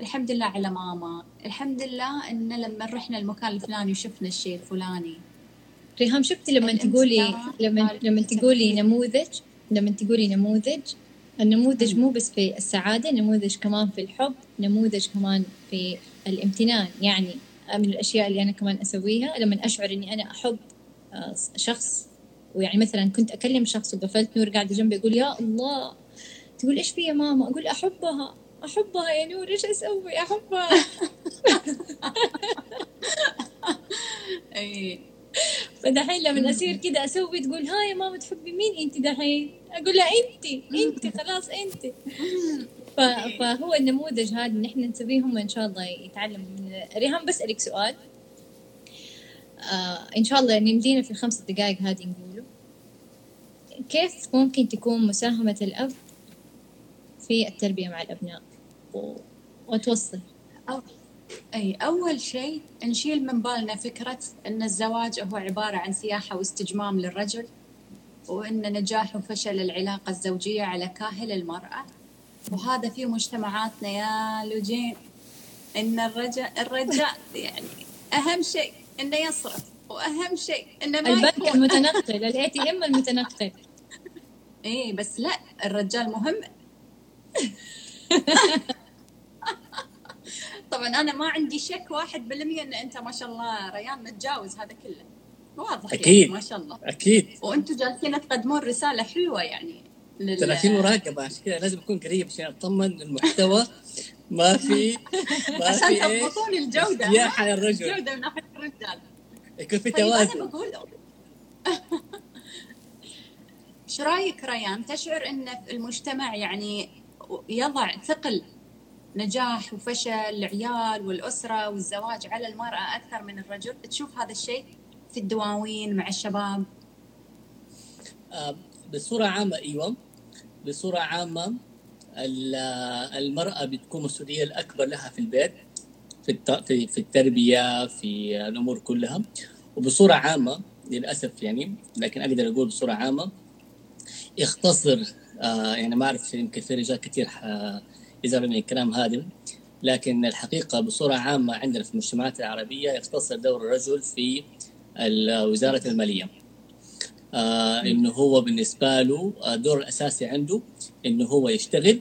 الحمد لله على ماما. الحمد لله إن لما رحنا المكان الفلاني وشفنا الشيء الفلاني. ريهام شفتي لما تقولي لما لما تقولي نموذج لما تقولي نموذج النموذج مو بس في السعادة نموذج كمان في الحب نموذج كمان في الامتنان. يعني من الأشياء اللي أنا كمان أسويها لما أشعر إني أنا أحب آه، شخص ويعني مثلا كنت أكلم شخص وقفلت نور قاعدة جنبي يقول يا الله تقول إيش في يا ماما؟ أقول أحبها أحبها يا نور إيش أسوي؟ أحبها. أي. فدحين لما أصير كذا أسوي تقول ها يا ماما تحبي مين أنت دحين؟ أقول لها أنت أنت خلاص أنت. فهو النموذج هذا ان إحنا نسويهم إن شاء الله يتعلم. من ريهام بسألك سؤال. آه إن شاء الله نمدينا في الخمس دقائق هذه نقوله. كيف ممكن تكون مساهمة الأب في التربية مع الأبناء؟ وتوصل. أو أي أول شيء نشيل من بالنا فكرة أن الزواج هو عبارة عن سياحة واستجمام للرجل وأن نجاح وفشل العلاقة الزوجية على كاهل المرأة. وهذا في مجتمعاتنا يا لوجين إن الرجل الرجال يعني أهم شيء. إنه يصرف. وأهم شيء إنه ما البنك المتنقل ال ATM المتنقل. إيه بس لا الرجال مهم. طبعا أنا ما عندي شك واحد بالمية إن أنت ما شاء الله ريان متجاوز هذا كله. واضح يعني، أكيد يعني ما شاء الله. أكيد. وأنتم جالسين تقدمون رسالة حلوة يعني ترى في مراقبة عشان كذا لازم أكون قريب عشان أطمن المحتوى. ما في ما عشان تضبطون الجودة. سياحه للرجل الجودة من ناحية الرجال. يكون في توازن طيب أنا بقول إيش رأيك ريان؟ تشعر إن المجتمع يعني يضع ثقل نجاح وفشل العيال والأسرة والزواج على المرأة أكثر من الرجل؟ تشوف هذا الشيء في الدواوين مع الشباب؟ آه بصورة عامة إيوه. بصورة عامة المرأة بتكون مسؤوليه الأكبر لها في البيت في في التربية في الأمور كلها وبصورة عامة للأسف يعني لكن أقدر أقول بصورة عامة يختصر آه يعني ما أعرف يمكن في رجال كثير يزعلوا من الكلام هذا لكن الحقيقة بصورة عامة عندنا في المجتمعات العربية يختصر دور الرجل في وزارة المالية. آه إنه هو بالنسبة له الدور آه، الاساسي عنده إنه هو يشتغل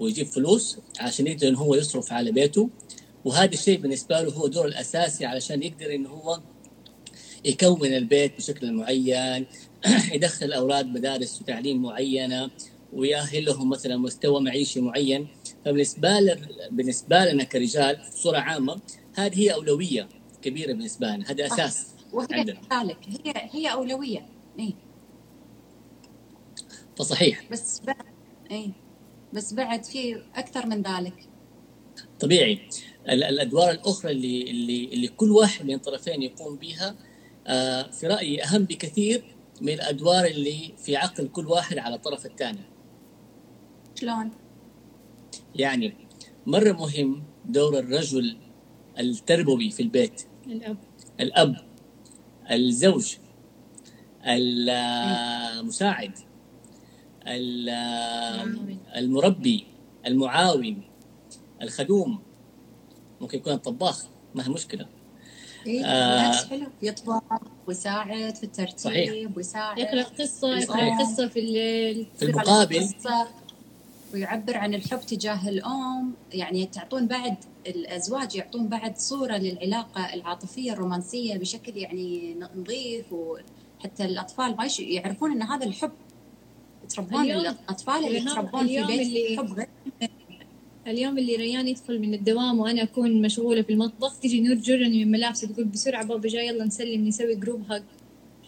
ويجيب فلوس عشان يقدر إنه هو يصرف على بيته. وهذا الشيء بالنسبة له هو الدور الأساسي علشان يقدر إنه هو يكون البيت بشكل معين يدخل الاولاد مدارس وتعليم معينة ويأهلهم مثلا مستوى معيشي معين. فبالنسبة بالنسبة لنا كرجال بصورة عامة هذه هي أولوية كبيرة بالنسبة لنا. هذا أساس وهي عندنا. هي هي أولوية. اي فصحيح. بس بعد اي بس بعد في أكثر من ذلك. طبيعي. الأدوار الأخرى اللي اللي اللي كل واحد من الطرفين يقوم بها آه في رأيي أهم بكثير من الأدوار اللي في عقل كل واحد على الطرف الثاني. شلون؟ يعني مرة مهم دور الرجل التربوي في البيت. الأب. الأب. الزوج. المساعد المربي المعاون الخدوم. ممكن يكون الطباخ ما هي مشكلة. إيه آه حلو. يطبخ ويساعد في الترتيب صحيح. ويساعد يقرأ قصة يقرأ قصة في الليل في المقابل. ويعبر عن الحب تجاه الأم. يعني تعطون بعد الأزواج يعطون بعد صورة للعلاقة العاطفية الرومانسية بشكل يعني نظيف وحتى الأطفال ما يعرفون إن هذا الحب. يتربون الأطفال اللي يتربون في بيت اللي حب غير اليوم اللي ريان يدخل من الدوام وأنا أكون مشغولة في المطبخ تجي نور جرني من ملابسي تقول بسرعة بابا جاي يلا نسلم نسوي جروب هاج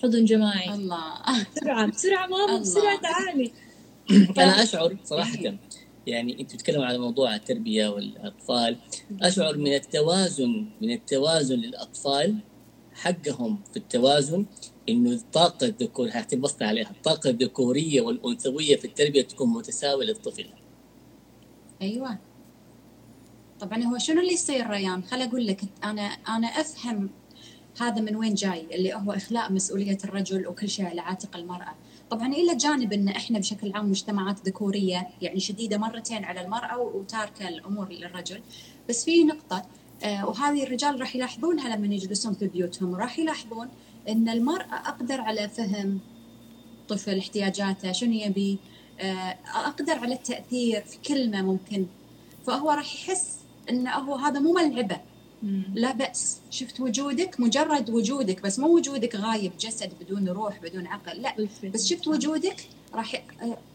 حضن جماعي. الله. بسرعة بسرعة ماما بسرعة تعالي. أنا أشعر صراحة يعني أنت بتتكلموا على موضوع التربية والأطفال. أشعر من التوازن من التوازن للأطفال حقهم في التوازن إنه الطاقة الذكور هتبص عليها الطاقة الذكورية والأنثوية في التربية تكون متساوية للطفل. أيوه. طبعا هو شنو اللي يصير ريان؟ خل أقول لك أنا أنا أفهم هذا من وين جاي اللي هو إخلاء مسؤولية الرجل وكل شيء على عاتق المرأة. طبعا إلى جانب إن إحنا بشكل عام مجتمعات ذكورية يعني شديدة مرتين على المرأة وتاركة الأمور للرجل. بس في نقطة آه وهذه الرجال راح يلاحظونها لما يجلسون في بيوتهم راح يلاحظون إن المراه أقدر على فهم طفل احتياجاته شنو يبي؟ آه أقدر على التأثير في كلمة ممكن. فهو راح يحس انه هو هذا مو ملعبة. لا بأس. شفت وجودك؟ مجرد وجودك. بس مو وجودك غايب جسد بدون روح بدون عقل. لا. بس شفت وجودك راح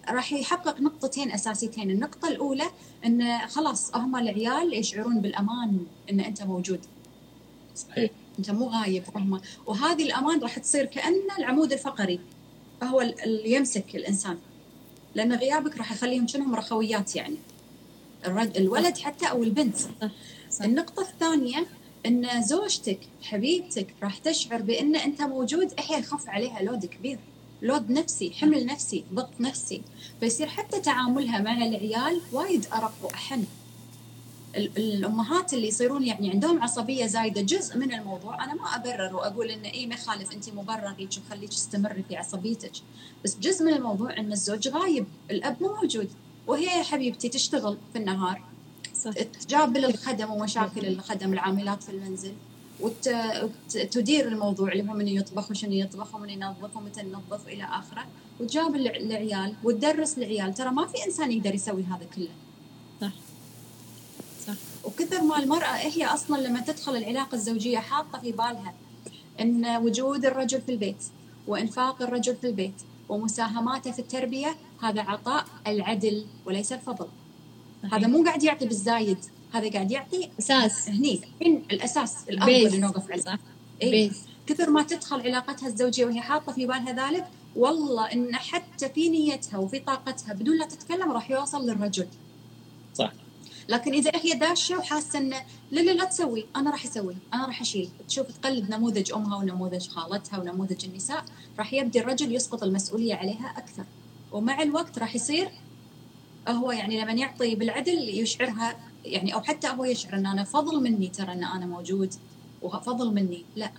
راح يحقق نقطتين أساسيتين. النقطة الأولى إن خلاص هم العيال يشعرون بالأمان إن أنت موجود. صحيح. مو غايب هم وهذه الأمان راح تصير كأن العمود الفقري هو اللي يمسك الإنسان. لأن غيابك راح يخليهم شنهم؟ رخويات يعني. الولد حتى أو البنت. صح. النقطة الثانية إن زوجتك حبيبتك راح تشعر بإن أنت موجود. هي يخف عليها لود كبير. لود نفسي حمل نفسي ضغط نفسي. فيصير حتى تعاملها مع العيال وايد أرق وأحن. الأمهات اللي يصيرون يعني عندهم عصبية زايدة جزء من الموضوع. أنا ما أبرر وأقول انه اي ما يخالف انت مبرر لك وخليك تستمري في عصبيتك. بس جزء من الموضوع إن الزوج غايب الأب مو موجود. وهي يا حبيبتي تشتغل في النهار. تجابل الخدم ومشاكل الخدم العاملات في المنزل وتدير الموضوع اللي هو من يطبخ وشنو يطبخ ومن ينظف ومتى ينظف إلى آخره. وتجابل العيال وتدرس العيال. ترى ما في إنسان يقدر يسوي هذا كله. وكثر ما المرأة هي أصلا لما تدخل العلاقة الزوجية حاطة في بالها إن وجود الرجل في البيت وإنفاق الرجل في البيت ومساهماته في التربية هذا عطاء العدل وليس الفضل. هذا مو قاعد يعطي بالزايد هذا قاعد يعطي أساس. هني الأساس الأرض اللي نوقف عليه. إيه؟ كثر ما تدخل علاقتها الزوجية وهي حاطة في بالها ذلك والله إن حتى في نيتها وفي طاقتها بدون لا تتكلم راح يوصل للرجل. صح. لكن إذا هي داشة وحاسة إنه لا لا لا تسوي. أنا راح أسوي. أنا راح أشيل. تشوف تقلد نموذج أمها ونموذج خالتها ونموذج النساء. راح يبدي الرجل يسقط المسؤولية عليها أكثر. ومع الوقت راح يصير هو يعني لما يعطي بالعدل يشعرها يعني أو حتى هو يشعر إن أنا فضل مني ترى إن أنا موجود وفضل مني. لا.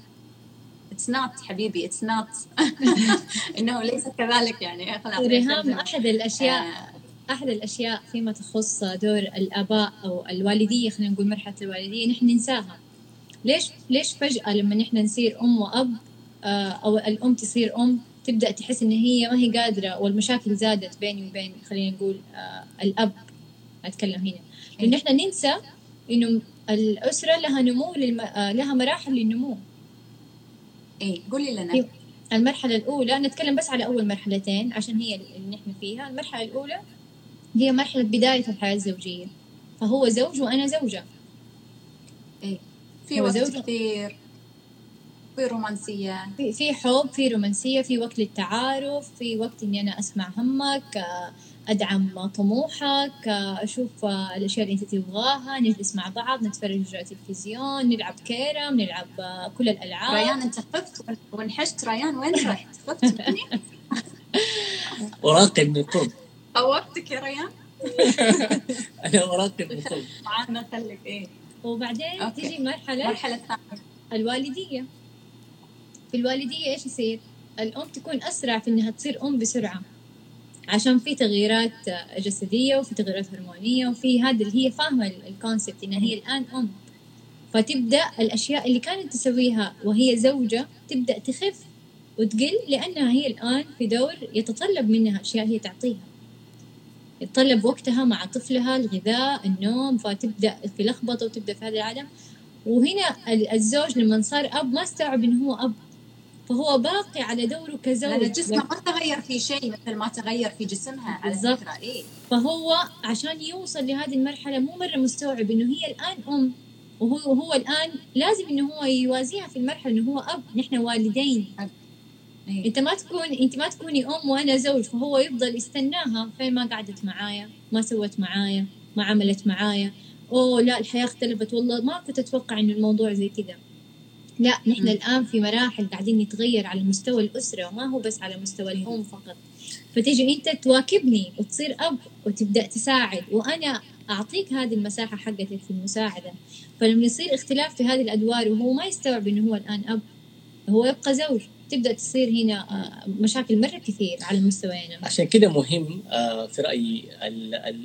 It's not حبيبي. It's not إنه ليس كذلك يعني. ريهام أحد الأشياء. احد الأشياء فيما تخص دور الآباء أو الوالدية خلينا نقول مرحلة الوالدية نحن ننساها. ليش؟ ليش فجأة لما نحن نصير أم وأب آه، أو الأم تصير أم تبدأ تحس إن هي ما هي قادرة والمشاكل زادت بيني وبين خلينا نقول آه الأب. أتكلم هنا. لأنه إحنا ننسى إنه الأسرة لها نمو للم... آه لها مراحل للنمو. إيه قولي لنا. إيه، المرحلة الأولى نتكلم بس على أول مرحلتين عشان هي اللي نحن فيها. المرحلة الأولى هي مرحلة بداية الحياة الزوجية. فهو زوج وأنا زوجة. إيه. في وقت كثير في رومانسية. في في حب في رومانسية في وقت للتعارف في وقت إني أنا أسمع همك أدعم طموحك أشوف الأشياء اللي أنت تبغاها نجلس مع بعض نتفرج تلفزيون نلعب كيرم نلعب كل الألعاب. ريان أنت خفت وانحشت ريان. وين رحت؟ خفت مني؟ أراقب من خوفتك يا ريان. أنا أراقب من قرب معنا خليك إيه. وبعدين أوكي. تيجي مرحلة المرحلة الثانية الوالدية. في الوالدية إيش يصير؟ الأم تكون أسرع في إنها تصير أم بسرعة. عشان في تغييرات جسدية وفي تغييرات هرمونية وفي هذا اللي هي فاهمة الكونسبت إنها هي الآن أم. فتبدأ الأشياء اللي كانت تسويها وهي زوجة تبدأ تخف وتقل لأنها هي الآن في دور يتطلب منها أشياء هي تعطيها. يتطلب وقتها مع طفلها الغذاء النوم فتبدأ في لخبطة وتبدأ في هذا العالم وهنا الزوج لما صار أب ما استوعب إنه هو أب فهو باقي على دوره كزوج. جسمه ما تغير في شيء مثل ما تغير في جسمها على فكرة إيه؟ فهو عشان يوصل لهذه المرحلة مو مرة مستوعب إنه هي الآن أم وهو وهو الآن لازم إنه هو يوازيها في المرحلة إنه هو أب. نحن والدين. أب. إيه؟ أنت ما تكون أنت ما تكوني أم وأنا زوج فهو يفضل يستناها. فين ما قعدت معايا ما سوت معايا ما عملت معايا. أوه لا الحياة اختلفت. والله ما كنت أتوقع انه الموضوع زي كذا. لا نحن الآن في مراحل قاعدين نتغير على مستوى الأسرة وما هو بس على مستوى الأم فقط. فتيجي أنت تواكبني وتصير أب وتبدأ تساعد وأنا أعطيك هذه المساحة حقتك في المساعدة. فلما يصير اختلاف في هذه الأدوار وهو ما يستوعب إنه هو الآن أب هو يبقى زوج. تبدأ تصير هنا آه، مشاكل مرة كثير على المستويين عشان كده مهم آه، في رأيي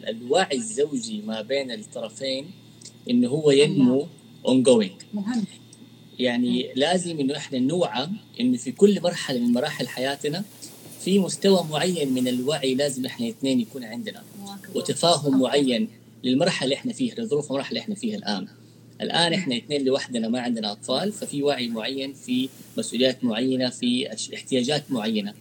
الوعي الزوجي ما بين الطرفين انه هو ينمو ongoing مهم. يعني لازم إنه إحنا نوعى انه في كل مرحلة من مراحل حياتنا في مستوى معين من الوعي لازم إحنا اثنين يكون عندنا. وتفاهم معين للمرحلة اللي إحنا فيها لظروف المرحلة اللي إحنا فيها الآن. الآن إحنا اثنين لوحدنا ما عندنا أطفال ففي وعي معين في مسؤوليات معينة في احتياجات معينة.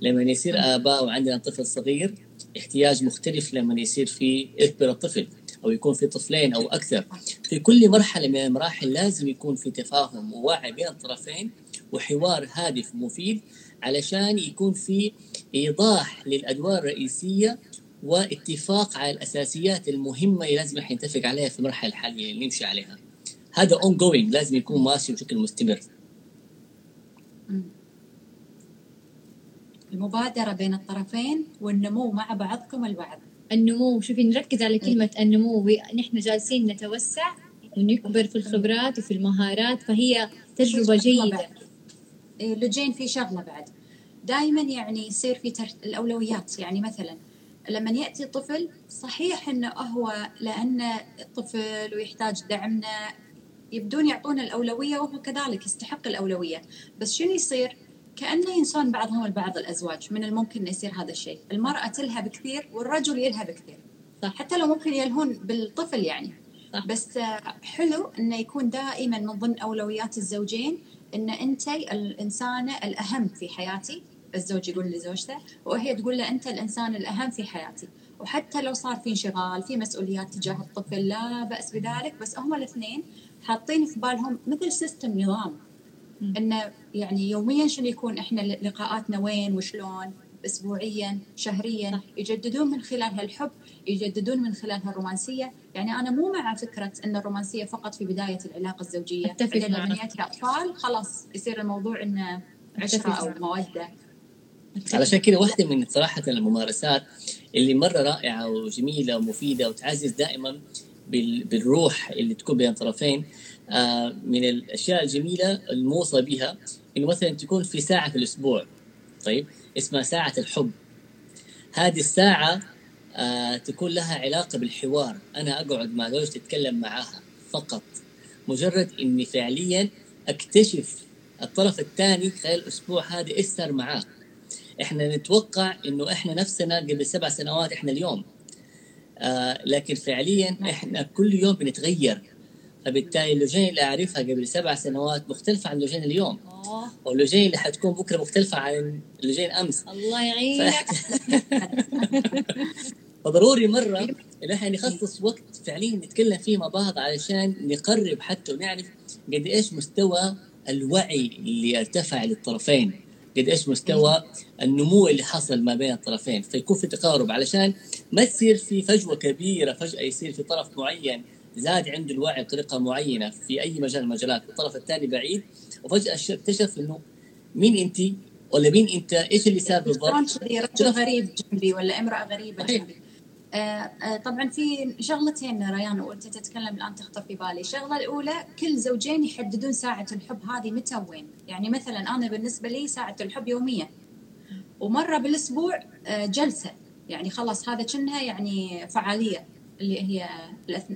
لما يصير آباء وعندنا طفل صغير احتياج مختلف لما يصير في يكبر الطفل أو يكون في طفلين أو أكثر. في كل مرحلة من المراحل لازم يكون في تفاهم ووعي بين الطرفين وحوار هادف مفيد علشان يكون في إيضاح للأدوار الرئيسية واتفاق على الأساسيات المهمة اللي لازم نتفق عليها في المرحلة الحالية اللي نمشي عليها. هذا ongoing لازم يكون ماشي بشكل مستمر. المبادرة بين الطرفين والنمو مع بعضكم البعض. النمو شوفي نركز على كلمة النمو. نحن جالسين نتوسع ونكبر في الخبرات وفي المهارات فهي تجربة جيدة. إيه، لجين في شغلة بعد. دائما يعني يصير في تر... الأولويات. يعني مثلا لما يأتي طفل صحيح أنه هو لأن طفل ويحتاج دعمنا يبدون يعطونا الأولوية وهو كذلك يستحق الأولوية. بس شنو يصير؟ كأنه ينسون بعضهم البعض الأزواج من الممكن يصير هذا الشيء. المرأة تلهب كثير والرجل يلهب كثير. صح. حتى لو ممكن يلهون بالطفل يعني. صح. بس حلو أنه يكون دائما من ضمن أولويات الزوجين أن أنت الإنسانة الأهم في حياتي. الزوج يقول لزوجته وهي تقول له أنت الإنسان الأهم في حياتي. وحتى لو صار في انشغال في مسؤوليات تجاه الطفل لا بأس بذلك. بس هم الاثنين حاطين في بالهم مثل سيستم نظام. إنه يعني يوميا شنو يكون إحنا لقاءاتنا وين وشلون؟ اسبوعيا شهريا يجددون من خلالها الحب يجددون من خلالها الرومانسيه يعني أنا مو مع فكرة إن الرومانسية فقط في بداية العلاقة الزوجية. أتفق لما ياتي أطفال خلاص يصير الموضوع إنه عشرة أو مودة. علشان كذا واحدة من صراحة الممارسات اللي مرة رائعة وجميلة ومفيدة وتعزز دائما بالروح اللي تكون بين الطرفين آه، من الأشياء الجميلة الموصى بها إنه مثلا تكون في ساعة في الأسبوع طيب؟ اسمها ساعة الحب. هذه الساعة آه، تكون لها علاقة بالحوار. أنا أقعد مع زوجتي أتكلم معاها فقط. مجرد إني فعليا أكتشف الطرف الثاني خلال الأسبوع هذا إيش صار معاه. إحنا نتوقع إنه إحنا نفسنا قبل سبع سنوات إحنا اليوم لكن فعليا إحنا كل يوم بنتغير. فبالتالي اللوجين اللي أعرفها قبل سبع سنوات مختلفة عن اللوجين اليوم. أوه. واللوجين اللي حتكون بكرة مختلفة عن اللوجين أمس. الله يعينك. فضروري مرة انه إحنا نخصص وقت فعليا نتكلم فيه مع بعض علشان نقرب حتى ونعرف قد إيش مستوى الوعي اللي ارتفع للطرفين. قد إيش مستوى النمو اللي حصل ما بين الطرفين. فيكون في تقارب علشان ما تصير في فجوة كبيرة فجأة يصير في طرف معين زاد عنده الوعي بطريقة معينة في أي مجال من المجالات والطرف الثاني بعيد وفجأة اكتشف إنه مين انت ولا مين أنت؟ إيش اللي صار بالضبط رجل غريب جنبي ولا امرأة غريبة جنبي؟ طبعا في شغلتين ريان وأنت تتكلم الآن تخطر في بالي، الشغلة الأولى كل زوجين يحددون ساعة الحب هذه متى وين، يعني مثلا أنا بالنسبة لي ساعة الحب يوميا ومرة بالأسبوع آه، جلسة. يعني خلاص هذا كأنها يعني فعالية اللي هي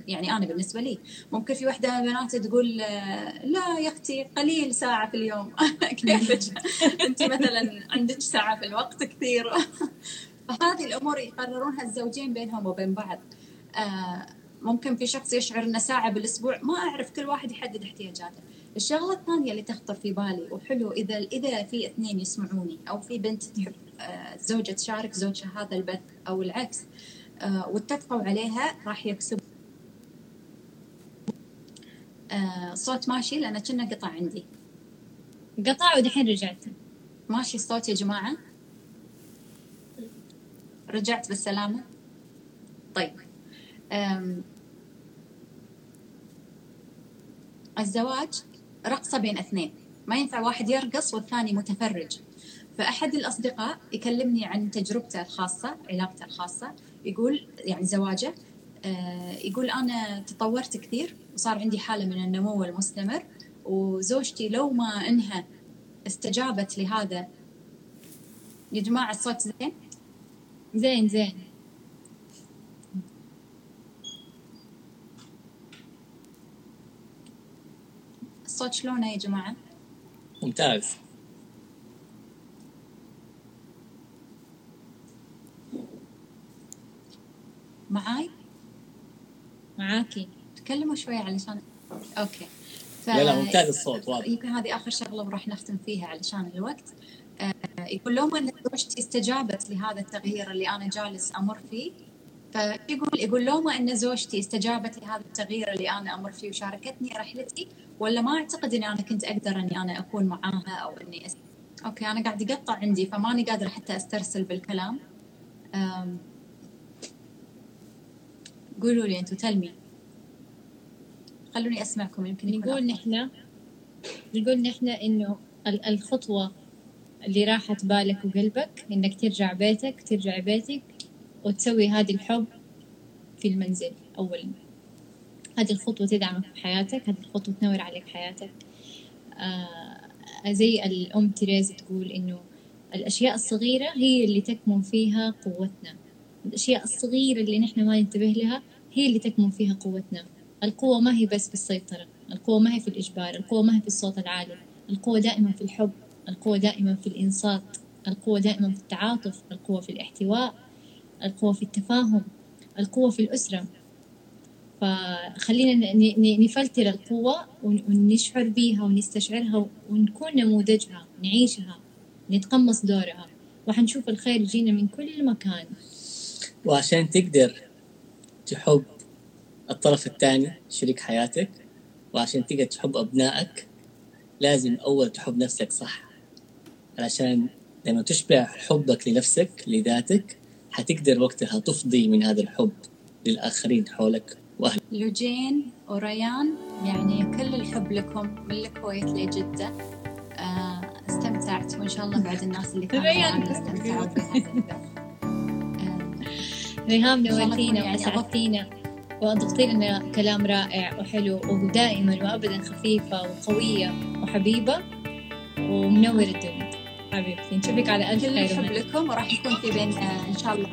يعني أنا بالنسبة لي. ممكن في وحدة من البنات تقول لا يا أختي قليل ساعة في اليوم. كيفك؟ أنت مثلا عندك ساعة في الوقت كثير. فهذه الأمور يقررونها الزوجين بينهم وبين بعض. آه، ممكن في شخص يشعر إنه ساعة بالأسبوع ما أعرف كل واحد يحدد احتياجاته. الشغلة الثانية اللي تخطر في بالي وحلو إذا إذا في اثنين يسمعوني أو في بنت تحب آه، زوجة تشارك زوجها هذا البث أو العكس آه، واتفقوا عليها راح يكسب. صوت ماشي؟ لأن كنا قطع عندي. قطع ودحين رجعت. ماشي الصوت يا جماعة؟ رجعت بالسلامة؟ طيب. الزواج رقصة بين اثنين. ما ينفع واحد يرقص والثاني متفرج. فأحد الأصدقاء يكلمني عن تجربته الخاصة علاقته الخاصة يقول يعني زواجه آه، يقول أنا تطورت كثير وصار عندي حالة من النمو المستمر وزوجتي لو ما إنها استجابت لهذا يا جماعة الصوت زين؟ زين زين. الصوت شلونه يا جماعة؟ ممتاز. معاي؟ معاكي. تكلموا شوي علشان أوكي. ف... لا لا ممتاز الصوت واضح. يمكن هذه آخر شغلة وراح نختم فيها علشان الوقت. يقول لو ما زوجتي استجابت لهذا التغيير اللي أنا جالس أمر فيه. فيقول يقول لو ما إن زوجتي استجابت لهذا التغيير اللي أنا أمر فيه وشاركتني رحلتي ولا ما أعتقد اني أنا كنت أقدر إني أنا أكون معاها أو إني أس... أوكي أنا قاعد يقطع عندي فماني قادرة حتى أسترسل بالكلام. قولوا لي أنتم تلمي خلوني أسمعكم يمكن نقول نحن نقول نحن إنه الخطوة اللي راحت بالك وقلبك إنك ترجع بيتك ترجع بيتك وتسوي هذه الحب في المنزل اولا هذه الخطوة تدعمك في حياتك هذه الخطوة تنور عليك حياتك. آه زي الأم تريز تقول إنه الأشياء الصغيرة هي اللي تكمن فيها قوتنا. الأشياء الصغيرة اللي نحن ما ننتبه لها هي اللي تكمن فيها قوتنا. القوة ما هي بس في السيطرة القوة ما هي في الإجبار القوة ما هي في الصوت العالي. القوة دائما في الحب. القوة دائما في الإنصات القوة دائما في التعاطف القوة في الاحتواء القوة في التفاهم القوة في الأسرة. فخلينا نفلتر القوة ونشعر بيها ونستشعرها ونكون نموذجها نعيشها نتقمص دورها. وحنشوف الخير يجينا من كل مكان. وعشان تقدر تحب الطرف الثاني شريك حياتك وعشان تقدر تحب أبنائك لازم أول تحب نفسك صح. علشان لما تشبع حبك لنفسك لذاتك حتقدر وقتها تفضي من هذا الحب للآخرين حولك وأهلك. لوجين وريان يعني كل الحب لكم من الكويت لجدة. آه، استمتعت وإن شاء الله بعد الناس اللي كانوا معنا استمتعوا بهذا ريهام نورتينا يعني وأسعدتينا وأضفتي لنا كلام رائع وحلو ودائما وأبدا خفيفة وقوية وحبيبة ومنور الدنيا. حبيبتي نشوفك على ألف خير كل لكم وراح يكون في بيننا إن شاء الله.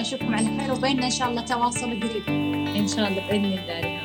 نشوفكم على خير وبيننا إن شاء الله تواصل قريب. إن شاء الله بإذن الله.